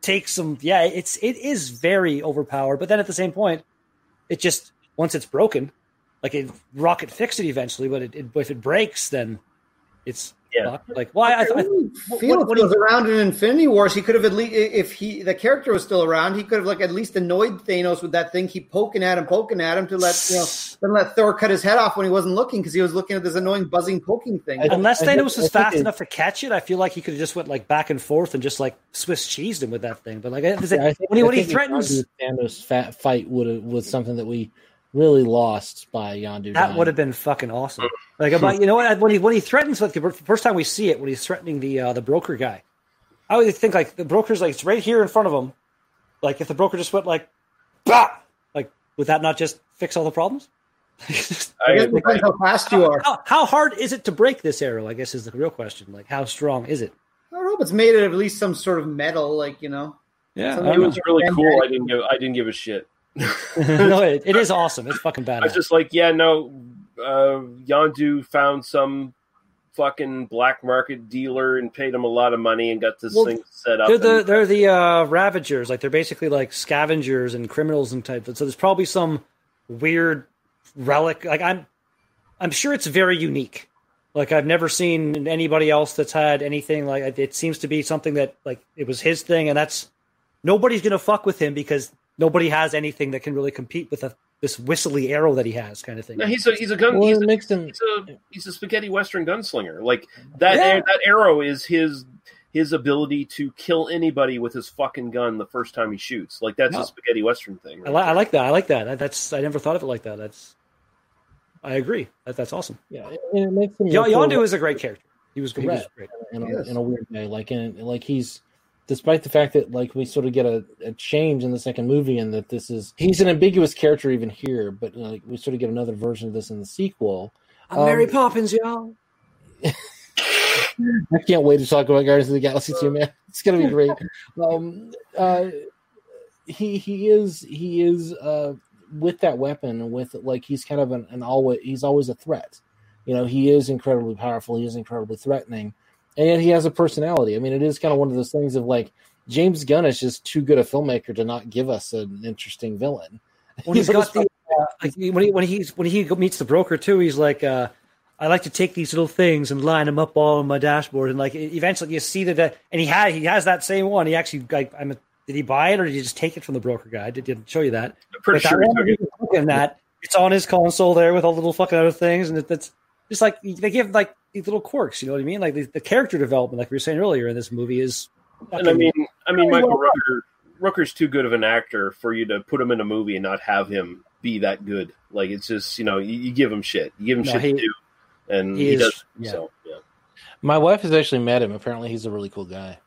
takes some. Yeah, it's it is very overpowered. But then at the same point, it just once it's broken, like it rocket fix it eventually. But it, it, if it breaks, then it's Yeah. like why I, I I, really what- feel what- if what he was around in Infinity Wars, he could have at least, if he the character was still around, he could have like at least annoyed Thanos with that thing, keep poking at him, poking at him to let you know, then let Thor cut his head off when he wasn't looking because he was looking at this annoying buzzing poking thing. I- Unless I Thanos I was fast it- enough to catch it, I feel like he could have just went like back and forth and just like Swiss cheesed him with that thing. But like I- Yeah, I think- when he I when he think the threatens, Thanos fat fight would have was something that we really lost by Yondu. that dying. would have been fucking awesome. Like about you know what when he when he threatens like the first time we see it when he's threatening the uh, the broker guy, I would think like the broker's like it's right here in front of him. Like if the broker just went like, bah! like would that not just fix all the problems? I guess I, it depends how fast you are. how, how hard is it to break this arrow? I guess is the real question. Like how strong is it? I don't know if it's made of at least some sort of metal, like you know. Yeah, Something it was really cool. I didn't give I didn't give a shit. no, it, it is awesome. It's fucking badass. I was just like, yeah, no. Uh, Yondu found some fucking black market dealer and paid him a lot of money and got this Well, thing set up. They're the and- they're the uh, Ravagers. Like they're basically like scavengers and criminals and type. So there's probably some weird relic. Like I'm I'm sure it's very unique. Like I've never seen anybody else that's had anything like it. Seems to be something that like it was his thing, and that's nobody's gonna fuck with him because nobody has anything that can really compete with a, this whistly arrow that he has, kind of thing. No, he's a he's a gun. Well, he's, a, makes him. he's a he's a spaghetti western gunslinger. Like that Yeah. that arrow is his his ability to kill anybody with his fucking gun the first time he shoots. Like that's No. a spaghetti western thing. I, li- I like that. I like that. That- That's I never thought of it like that. That's I agree. That, that's awesome. Yeah, and it makes him. Y- Yondu little is a great character. He was, he was great. in a, Yes. in a weird way. Like in like he's despite the fact that like we sort of get a, a change in the second movie and that this is he's an ambiguous character even here, but like we sort of get another version of this in the sequel. I'm Mary Um, Poppins, y'all. I can't wait to talk about Guardians of the Galaxy 2, man. It's gonna be great. um, uh, he he is he is uh, with that weapon with like he's kind of an, an always he's always a threat. You know, he is incredibly powerful. He is incredibly threatening, and yet he has a personality. I mean, it is kind of one of those things of like James Gunn is just too good a filmmaker to not give us an interesting villain. When he's got the uh, like when he when he's when he meets the broker too, he's like, uh, I like to take these little things and line them up all on my dashboard, and like eventually you see that, uh, and he had he has that same one. He actually like I'm. a, Did he buy it or did he just take it from the broker guy? I did, didn't show you that. I'm pretty But sure that he one, it. was it's on his console there with all the little fucking other things, and it, that's just like they give like these little quirks. You know what I mean? Like the, the character development, like we were saying earlier in this movie, is. And I mean, I mean, Michael well Rooker, Rooker's too good of an actor for you to put him in a movie and not have him be that good. Like it's just you know you, you give him shit, you give him No, shit he- to do, and he he, is- does. yeah. So yeah, My wife has actually met him. Apparently, he's a really cool guy.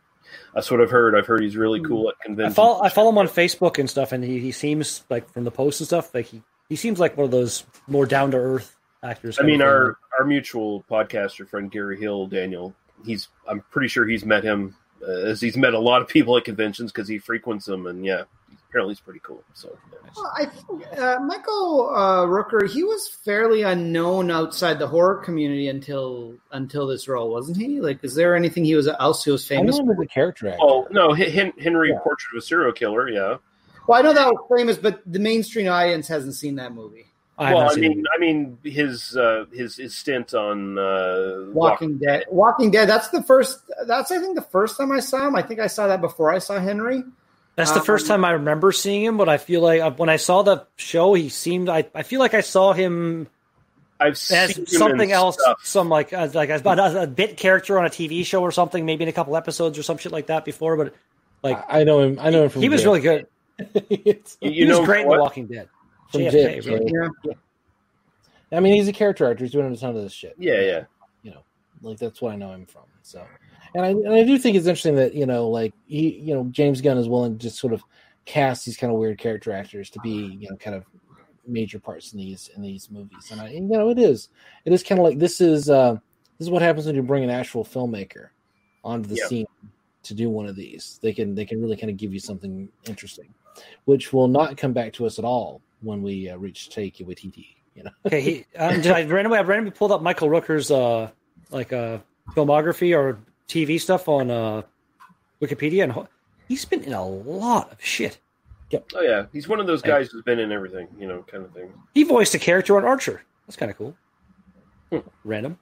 that's what I've heard. I've heard he's really Hmm. cool at I conventions. follow I follow him on Facebook and stuff, and he, he seems like from the posts and stuff like he, he seems like one of those more down to earth actors. I mean, of thing. our our mutual podcaster friend Gary Hill, Daniel. He's I'm pretty sure he's met him uh, as he's met a lot of people at conventions because he frequents them, and yeah, apparently he's pretty cool. So yeah. Well, I think uh, Michael uh, Rooker, he was fairly unknown outside the horror community until until this role, wasn't he? Like, is there anything he was else he was I famous? know him as character actor. Oh no, Hen- Henry Yeah. Portrait of a Serial Killer. Yeah. Well, I know that was famous, but the mainstream audience hasn't seen that movie. I well, I mean. I mean, his uh, his his stint on uh, Walking Dead. Walking Dead. That's the first. That's I think the first time I saw him. I think I saw that before I saw Henry. that's the um, first time I remember seeing him. But I feel like uh, when I saw the show, he seemed I, I feel like I saw him I've seen as something else, stuff. some like uh, like a, a, a bit character on a TV show or something, maybe in a couple episodes or some shit like that before. But Like I, I know him. I know him from. he was really good. You, He you was know great in? The Walking Dead. From JFK, JFK. really. Yeah. I mean, he's a character actor. He's doing a ton of this shit. Yeah, yeah. You know, like that's what I know him from. So, and I and I do think it's interesting that you know, like he, you know, James Gunn is willing to just sort of cast these kind of weird character actors to be, you know, kind of major parts in these in these movies. And I, and, you know, it is, it is kind of like this is uh this is what happens when you bring an actual filmmaker onto the Yeah. scene to do one of these. They can they can really kind of give you something interesting, which will not come back to us at all when we uh, reach Taika Waititi. You know. Okay, he um, just, I randomly I randomly pulled up Michael Rooker's uh like uh filmography or TV stuff on uh Wikipedia, and ho- he's been in a lot of shit. Yep. Oh yeah, he's one of those guys who's been in everything, you know, kind of thing. He voiced a character on Archer. That's kind of cool. Hmm. Random.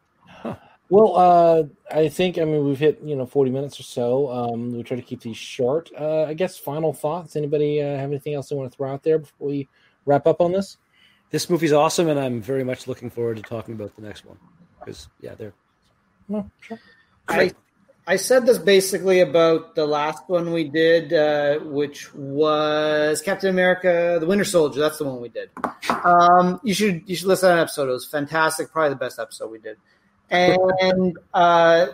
Well, uh, I think I mean we've hit you know forty minutes or so. Um, we try to keep these short. Uh, I guess final thoughts. Anybody uh, have anything else they want to throw out there before we wrap up on this? This movie's awesome, and I'm very much looking forward to talking about the next one because yeah, they're No, sure. I, I said this basically about the last one we did, uh, which was Captain America: The Winter Soldier. That's the one we did. Um, you should you should listen to that episode. It was fantastic. Probably the best episode we did. And uh,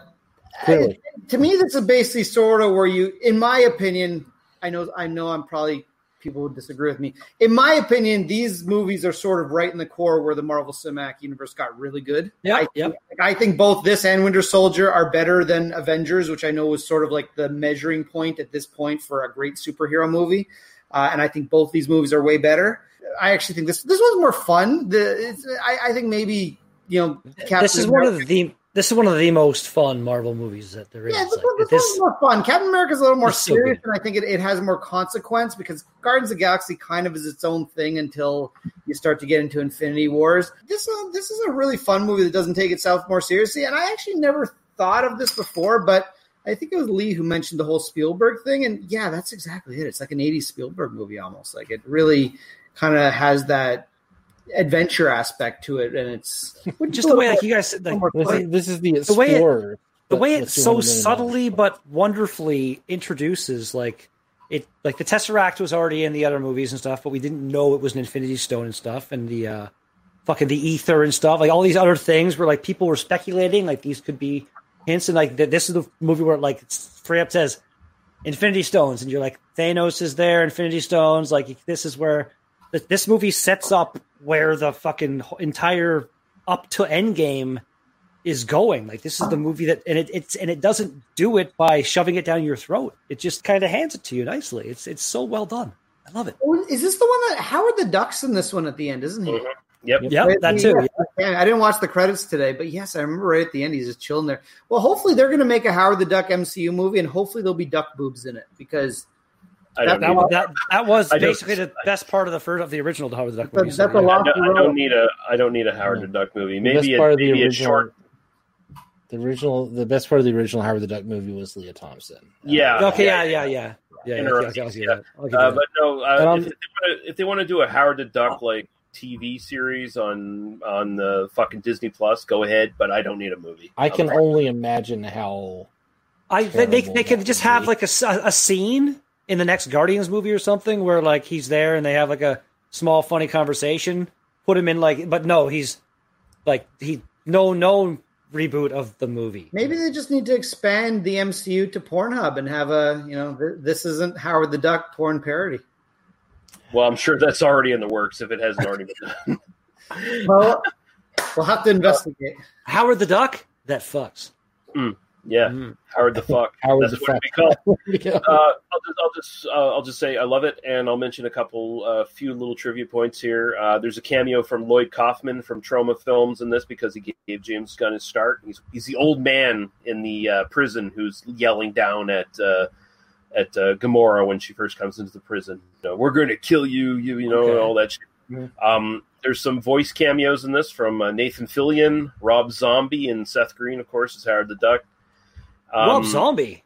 Clearly. to me, this is basically sort of where you, in my opinion, I know I know I'm probably people would disagree with me. In my opinion, these movies are sort of right in the core where the Marvel Cinematic Universe got really good. Yeah, I, yeah. I think both this and Winter Soldier are better than Avengers, which I know was sort of like the measuring point at this point for a great superhero movie. Uh, and I think both these movies are way better. I actually think this this one's more fun. The it's, I, I think maybe you know Captain this is one of the this is one of the most fun Marvel movies that there is. yeah, this, Like, this one's more fun. Captain America's a little more It's so serious, and I think it, it has more consequence because Guardians of the Galaxy kind of is its own thing until you start to get into Infinity Wars. This uh, this is a really fun movie that doesn't take itself more seriously, and I actually never thought of this before, but I think it was Lee who mentioned the whole Spielberg thing, and yeah, that's exactly it. It's like an '80s Spielberg movie almost. Like it really kind of has that adventure aspect to it, and it's just the way like you guys said, like, This is, this is the The way it- explorer. the way it so $200 million. subtly but wonderfully introduces like it like the tesseract was already in the other movies and stuff but we didn't know it was an infinity stone and stuff and the uh fucking the ether and stuff like all these other things where like people were speculating like these could be hints and like th- this is the movie where like it's straight up says infinity stones and you're like thanos is there infinity stones like this is where th- this movie sets up where the fucking entire up to endgame is going. Like this is the movie that, and it, it's and it doesn't do it by shoving it down your throat. It just kind of hands it to you nicely. It's it's so well done. I love it. Oh, is this the one that Howard the Duck's in this one at the end, isn't he? Mhm. Yep. Yeah, Right that too. Yeah, I didn't watch the credits today, but yes, I remember right at the end he's just chilling there. Well, hopefully they're going to make a Howard the Duck MCU movie, and hopefully there'll be duck boobs in it because I don't, That, was- that that was I basically the best part of the first of the original Howard the Duck movie. that's so, a yeah. lot. I don't, I don't need a I don't need a Howard the Duck movie. The Maybe best a, part of the original, short. the original, the best part of the original Howard the Duck movie was Lea Thompson. Yeah. Okay, yeah, yeah, yeah, yeah. yeah, Interesting, yeah, I'll give you yeah. that. I'll give you Uh, but no, uh, I'm- if, they wanna, if they want to do a Howard the Duck like TV series on on the fucking Disney Plus, go ahead. But I don't need a movie. I can only imagine how. I they, they, terrible they could that just have be. like a scene in the next Guardians movie or something where like he's there and they have like a small funny conversation. Put him in like, but no, he's like he no no reboot of the movie. maybe they just need to expand the MCU to Pornhub and have a you know th- this isn't Howard the Duck porn parody. Well, I'm sure that's already in the works if it hasn't already been done. Well, we'll have to investigate. Howard the Duck that fucks. Mm. Yeah, Mhm. Howard the fuck. Howard that's the what fuck. called. Uh, I'll just, I'll just, uh, I'll just say I love it, and I'll mention a couple, uh, few little trivia points here. Uh, there's a cameo from Lloyd Kaufman from Troma Films in this because he gave James Gunn his start. He's he's the old man in the uh, prison who's yelling down at uh, at uh, Gamora when she first comes into the prison. You know, We're going to kill you, you, you know, Okay. all that. Shit. Um, there's some voice cameos in this from uh, Nathan Fillion, Rob Zombie, and Seth Green, of course, is Howard the Duck. Um, Rob Zombie.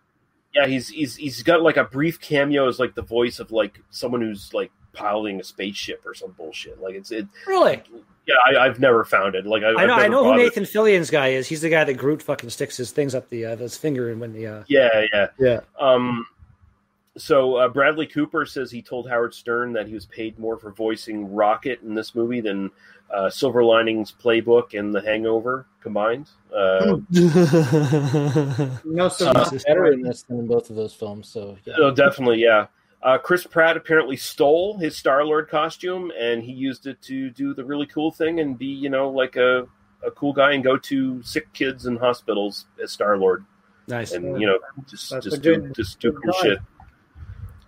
yeah, he's he's he's got like a brief cameo as like the voice of like someone who's like piloting a spaceship or some bullshit. Like it's it. Really? Yeah, I, I've never found it. Like I, I know. I've I never know who bothered- Nathan Fillion's guy is. He's the guy that Groot fucking sticks his things up the uh, his finger and when the uh, Yeah, yeah. yeah. Um, So uh, Bradley Cooper says he told Howard Stern that he was paid more for voicing Rocket in this movie than uh, Silver Linings Playbook and The Hangover combined. Uh, No, so Uh, better in this than in both of those films. So yeah. Oh, definitely, yeah. Uh, Chris Pratt apparently stole his Star Lord costume and he used it to do the really cool thing and be, you know, like a, a cool guy and go to sick kids in hospitals as Star Lord Nice. and you know just That's just do just do cool shit.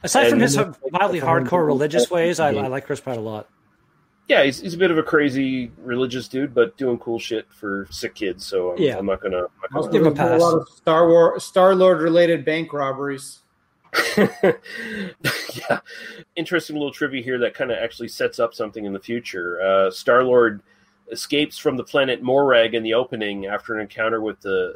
Aside from his mildly hardcore religious ways, I, I like Chris Pratt a lot. Yeah, he's, he's a bit of a crazy religious dude, but doing cool shit for sick kids. So I'm, Yeah. I'm not gonna. I'm not Also, Give him a there's pass. lot of Star War, Star Lord related bank robberies. yeah, interesting little trivia here that kind of actually sets up something in the future. Uh, Star Lord escapes from the planet Morag in the opening after an encounter with the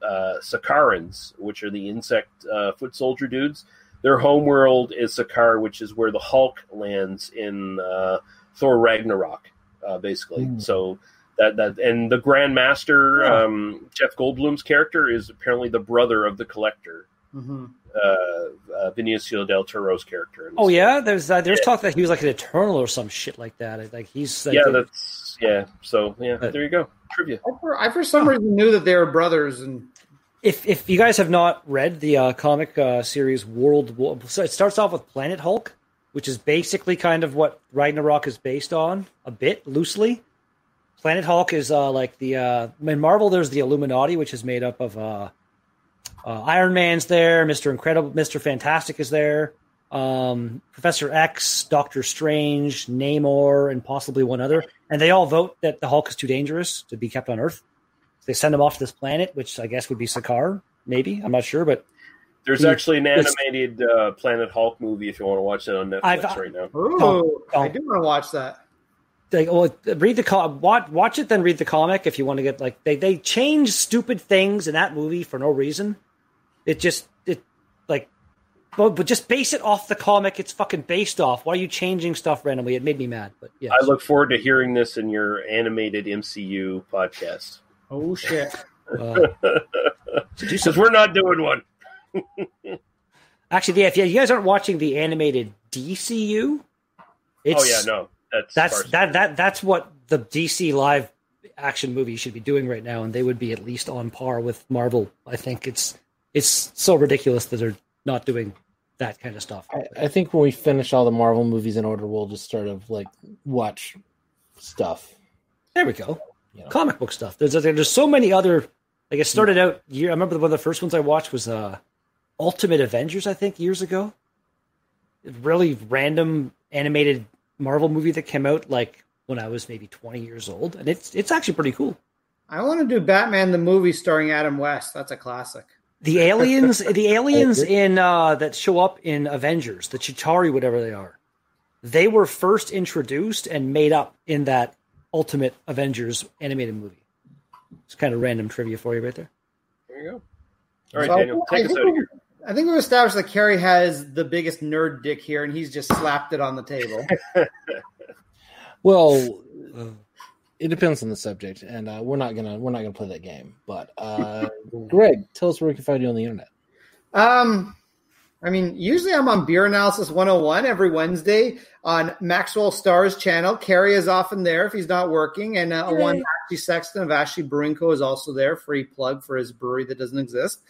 uh, Sakaarans, which are the insect uh, foot soldier dudes. Their homeworld is Sakaar, which is where the Hulk lands in uh, Thor Ragnarok, uh, basically. Hmm. So that that and the Grand Master Yeah. um, Jeff Goldblum's character is apparently the brother of the Collector hmm uh, uh, Benicio del Toro's character. Oh yeah, there's uh, there's talk that he was like an Eternal or some shit like that. Like he's like, yeah, that's yeah. So yeah, But- there you go. Trivia. I, for, I for some reason knew that they were brothers, and if if you guys have not read the uh, comic uh, series World War, so it starts off with Planet Hulk, which is basically kind of what Ragnarok is based on a bit loosely. Planet Hulk is uh, like the uh, in Marvel. There's the Illuminati, which is made up of uh, uh, Iron Man's there, Mister Incredible, Mister Fantastic is there, um, Professor X, Doctor Strange, Namor, and possibly one other, and they all vote that the Hulk is too dangerous to be kept on Earth. They send him off to this planet, which I guess would be Sakaar, maybe. I'm not sure, but There's actually an animated uh, Planet Hulk movie if you want to watch it on Netflix I've- right now. ooh, Oh, I do want to watch that. they well, read the com- watch, watch it, then read the comic if you want to get like they they change stupid things in that movie for no reason. It just it like, but, but just base it off the comic it's fucking based off. Why are you changing stuff randomly? It made me mad, but yeah. I look forward to hearing this in your animated MCU podcast Oh shit! Uh, because we're not doing one. actually, yeah, if you guys aren't watching the animated DCU, it's oh yeah, no, that's that's farce. that that that's what the DC live action movie should be doing right now, and they would be at least on par with Marvel. I think it's it's so ridiculous that they're not doing that kind of stuff. I, I think when we finish all the Marvel movies in order, we'll just sort of like watch stuff. There we go. You know. Comic book stuff. There's there's so many other. Like it started out. Year, I remember one of the first ones I watched was uh, Ultimate Avengers. I think years ago. Really random animated Marvel movie that came out like when I was maybe 20 years old, and it's it's actually pretty cool. I want to do Batman the movie starring Adam West. That's a classic. The aliens, the aliens in uh, that show up in Avengers, the Chitauri, whatever they are, they were first introduced and made up in that Ultimate Avengers animated movie. It's kind of random trivia for you right there. There you go. All right, So, Daniel, I us out of here. I think we've established that Kerry has the biggest nerd dick here, and he's just slapped it on the table. Well, it depends on the subject, and uh, we're not gonna we're not gonna play that game. But uh, Greg, tell us where we can find you on the internet. Um, I mean, usually I'm on Beer Analysis 101 every Wednesday on Maxwell Stars channel. Kerry is often there if he's not working, and uh, one Ashley Sexton of Ashley Brewing Co. is also there. Free plug for his brewery that doesn't exist.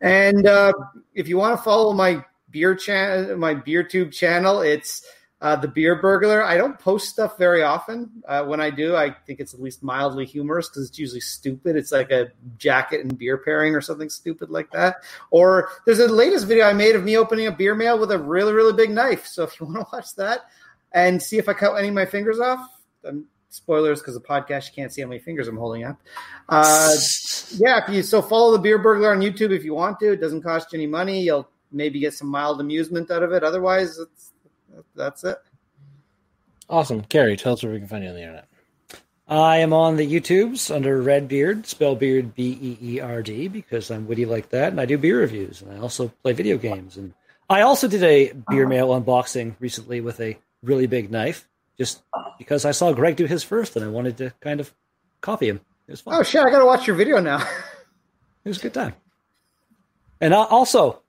And uh, if you want to follow my beer channel, my beer tube channel, it's uh, the Beer Burglar. I don't post stuff very often. Uh, when I do, I think it's at least mildly humorous because it's usually stupid. It's like a jacket and beer pairing or something stupid like that. Or there's a latest video I made of me opening a beer mail with a really, really big knife. So if you want to watch that and see if I cut any of my fingers off, then spoilers because the podcast you can't see how many fingers I'm holding up. Uh, yeah, if you so follow the Beer Burglar on YouTube if you want to. It doesn't cost you any money. You'll maybe get some mild amusement out of it. Otherwise, it's, that's it. Awesome, Carrie, tell us where we can find you on the internet. I am on the YouTubes under Red Beard, spell beard B E E R D, because I'm witty like that, and I do beer reviews, and I also play video games. And I also did a beer mail unboxing recently with a really big knife, just because I saw Greg do his first, and I wanted to kind of copy him. It was fun. Oh shit! I got to watch your video now. It was a good time. And uh, also,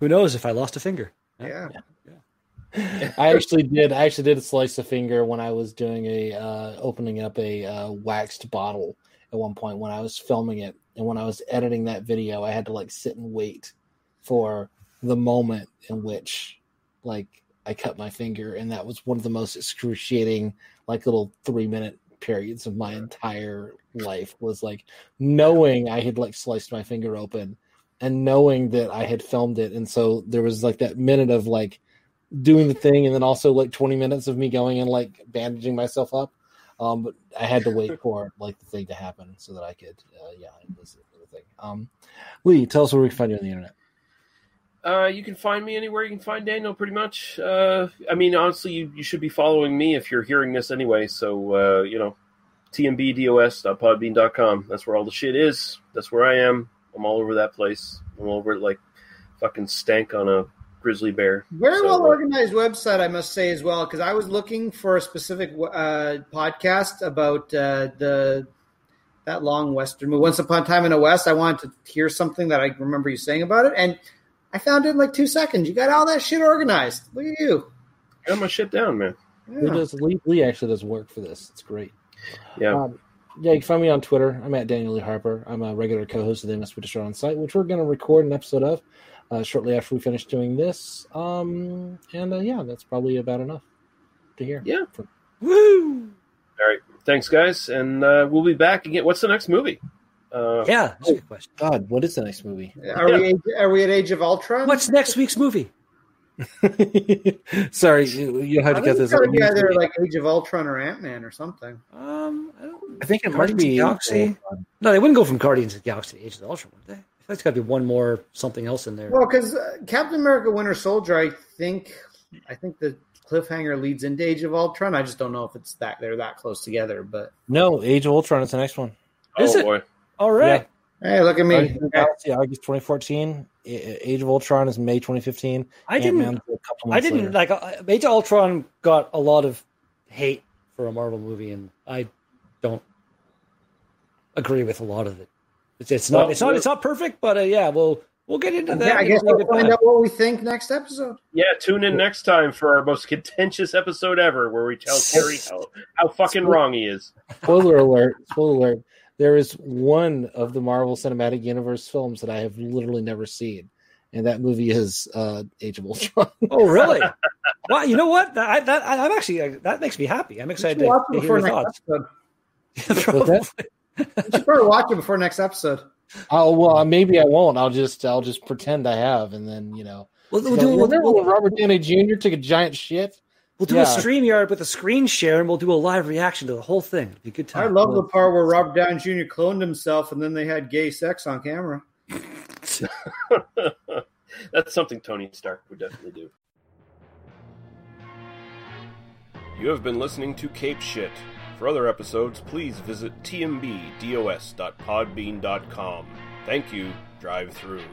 Who knows if I lost a finger? Yeah. I actually did. I actually did slice a finger when I was doing a uh, opening up a uh, waxed bottle at one point when I was filming it, and when I was editing that video, I had to like sit and wait for the moment in which like I cut my finger, and that was one of the most excruciating like little three minute periods of my entire life was like knowing I had like sliced my finger open and knowing that I had filmed it, and so there was like that minute of like doing the thing and then also like 20 minutes of me going and like bandaging myself up. Um but i had to wait for like the thing to happen so that i could uh, yeah it was the thing. Um lee tell us where we can find you on the internet Uh, you can find me anywhere you can find Daniel, pretty much. Uh, I mean, honestly, you, you should be following me if you're hearing this anyway. So, uh, you know, tmbdos.podbean.com. That's where all the shit is. That's where I am. I'm all over that place. I'm all over it like fucking stank on a grizzly bear. Very So, well uh, organized website, I must say as well, because I was looking for a specific uh, podcast about uh, the that long western movie, Once Upon a Time in the West. I wanted to hear something that I remember you saying about it, and I found it in like two seconds. You got all that shit organized. Look at you. Got my shit down, man. Lee, Yeah. does, Lee, Lee actually does work for this it's great Yeah. um, yeah you can find me on twitter i'm at daniel lee harper i'm a regular co-host of the ms Show on site which we're going to record an episode of uh, shortly after we finish doing this um and uh, yeah that's probably about enough to hear Yeah. Woo! All right. Thanks, guys. And uh, we'll be back again. What's the next movie? Uh, Yeah, that's a good question. god what is the next movie Are we are we at Age of Ultron? What's next week's movie? Sorry, you, you have I to think get it's this. gotta be either like Age of Ultron or Ant Man or something. Um, I, don't, I think it might Guardians of be the Galaxy. No, they wouldn't go from Guardians of the Galaxy to Age of the Ultron, would they? I think there's got to be one more something else in there. Well, because uh, Captain America: Winter Soldier, I think, I think the cliffhanger leads into Age of Ultron. I just don't know if it's that they're that close together. But No, Age of Ultron is the next one. Is oh, it? Boy. All right. hey, look at me. Guardians of the Galaxy, August 2014. Age of Ultron is May 2015. I didn't. Ant-Man's a couple I didn't later. like uh, Age of Ultron got a lot of hate for a Marvel movie, and I don't agree with a lot of it. It's, it's not. Well, it's not. It's not perfect, but uh, yeah, we'll we'll get into that. Yeah, I guess we'll find time. out what we think next episode. Yeah, tune in next time for our most contentious episode ever, where we tell Terry how, how fucking wrong he is. Spoiler alert! Spoiler alert! There is one of the Marvel Cinematic Universe films that I have literally never seen, and that movie is uh, Age of Ultron. Oh, really? well, you know what? That, I, that I- I'm actually uh, that makes me happy. I'm We excited should to, watch to it hear before your next thoughts. episode. What's that? Should probably watch it before next episode. Oh well, maybe I won't. I'll just I'll just pretend I have, and then you know. We'll, we'll You do know, remember we'll, when Robert Downey Jr. took a giant shit? We'll do Yeah. a stream yard with a screen share, and we'll do a live reaction to the whole thing. It'll be a good I time. love the part where Robert Downey Jr. cloned himself and then they had gay sex on camera. That's something Tony Stark would definitely do. You have been listening to Cape Shit. For other episodes, please visit tmbdos.podbean.com. Thank you. Drive through.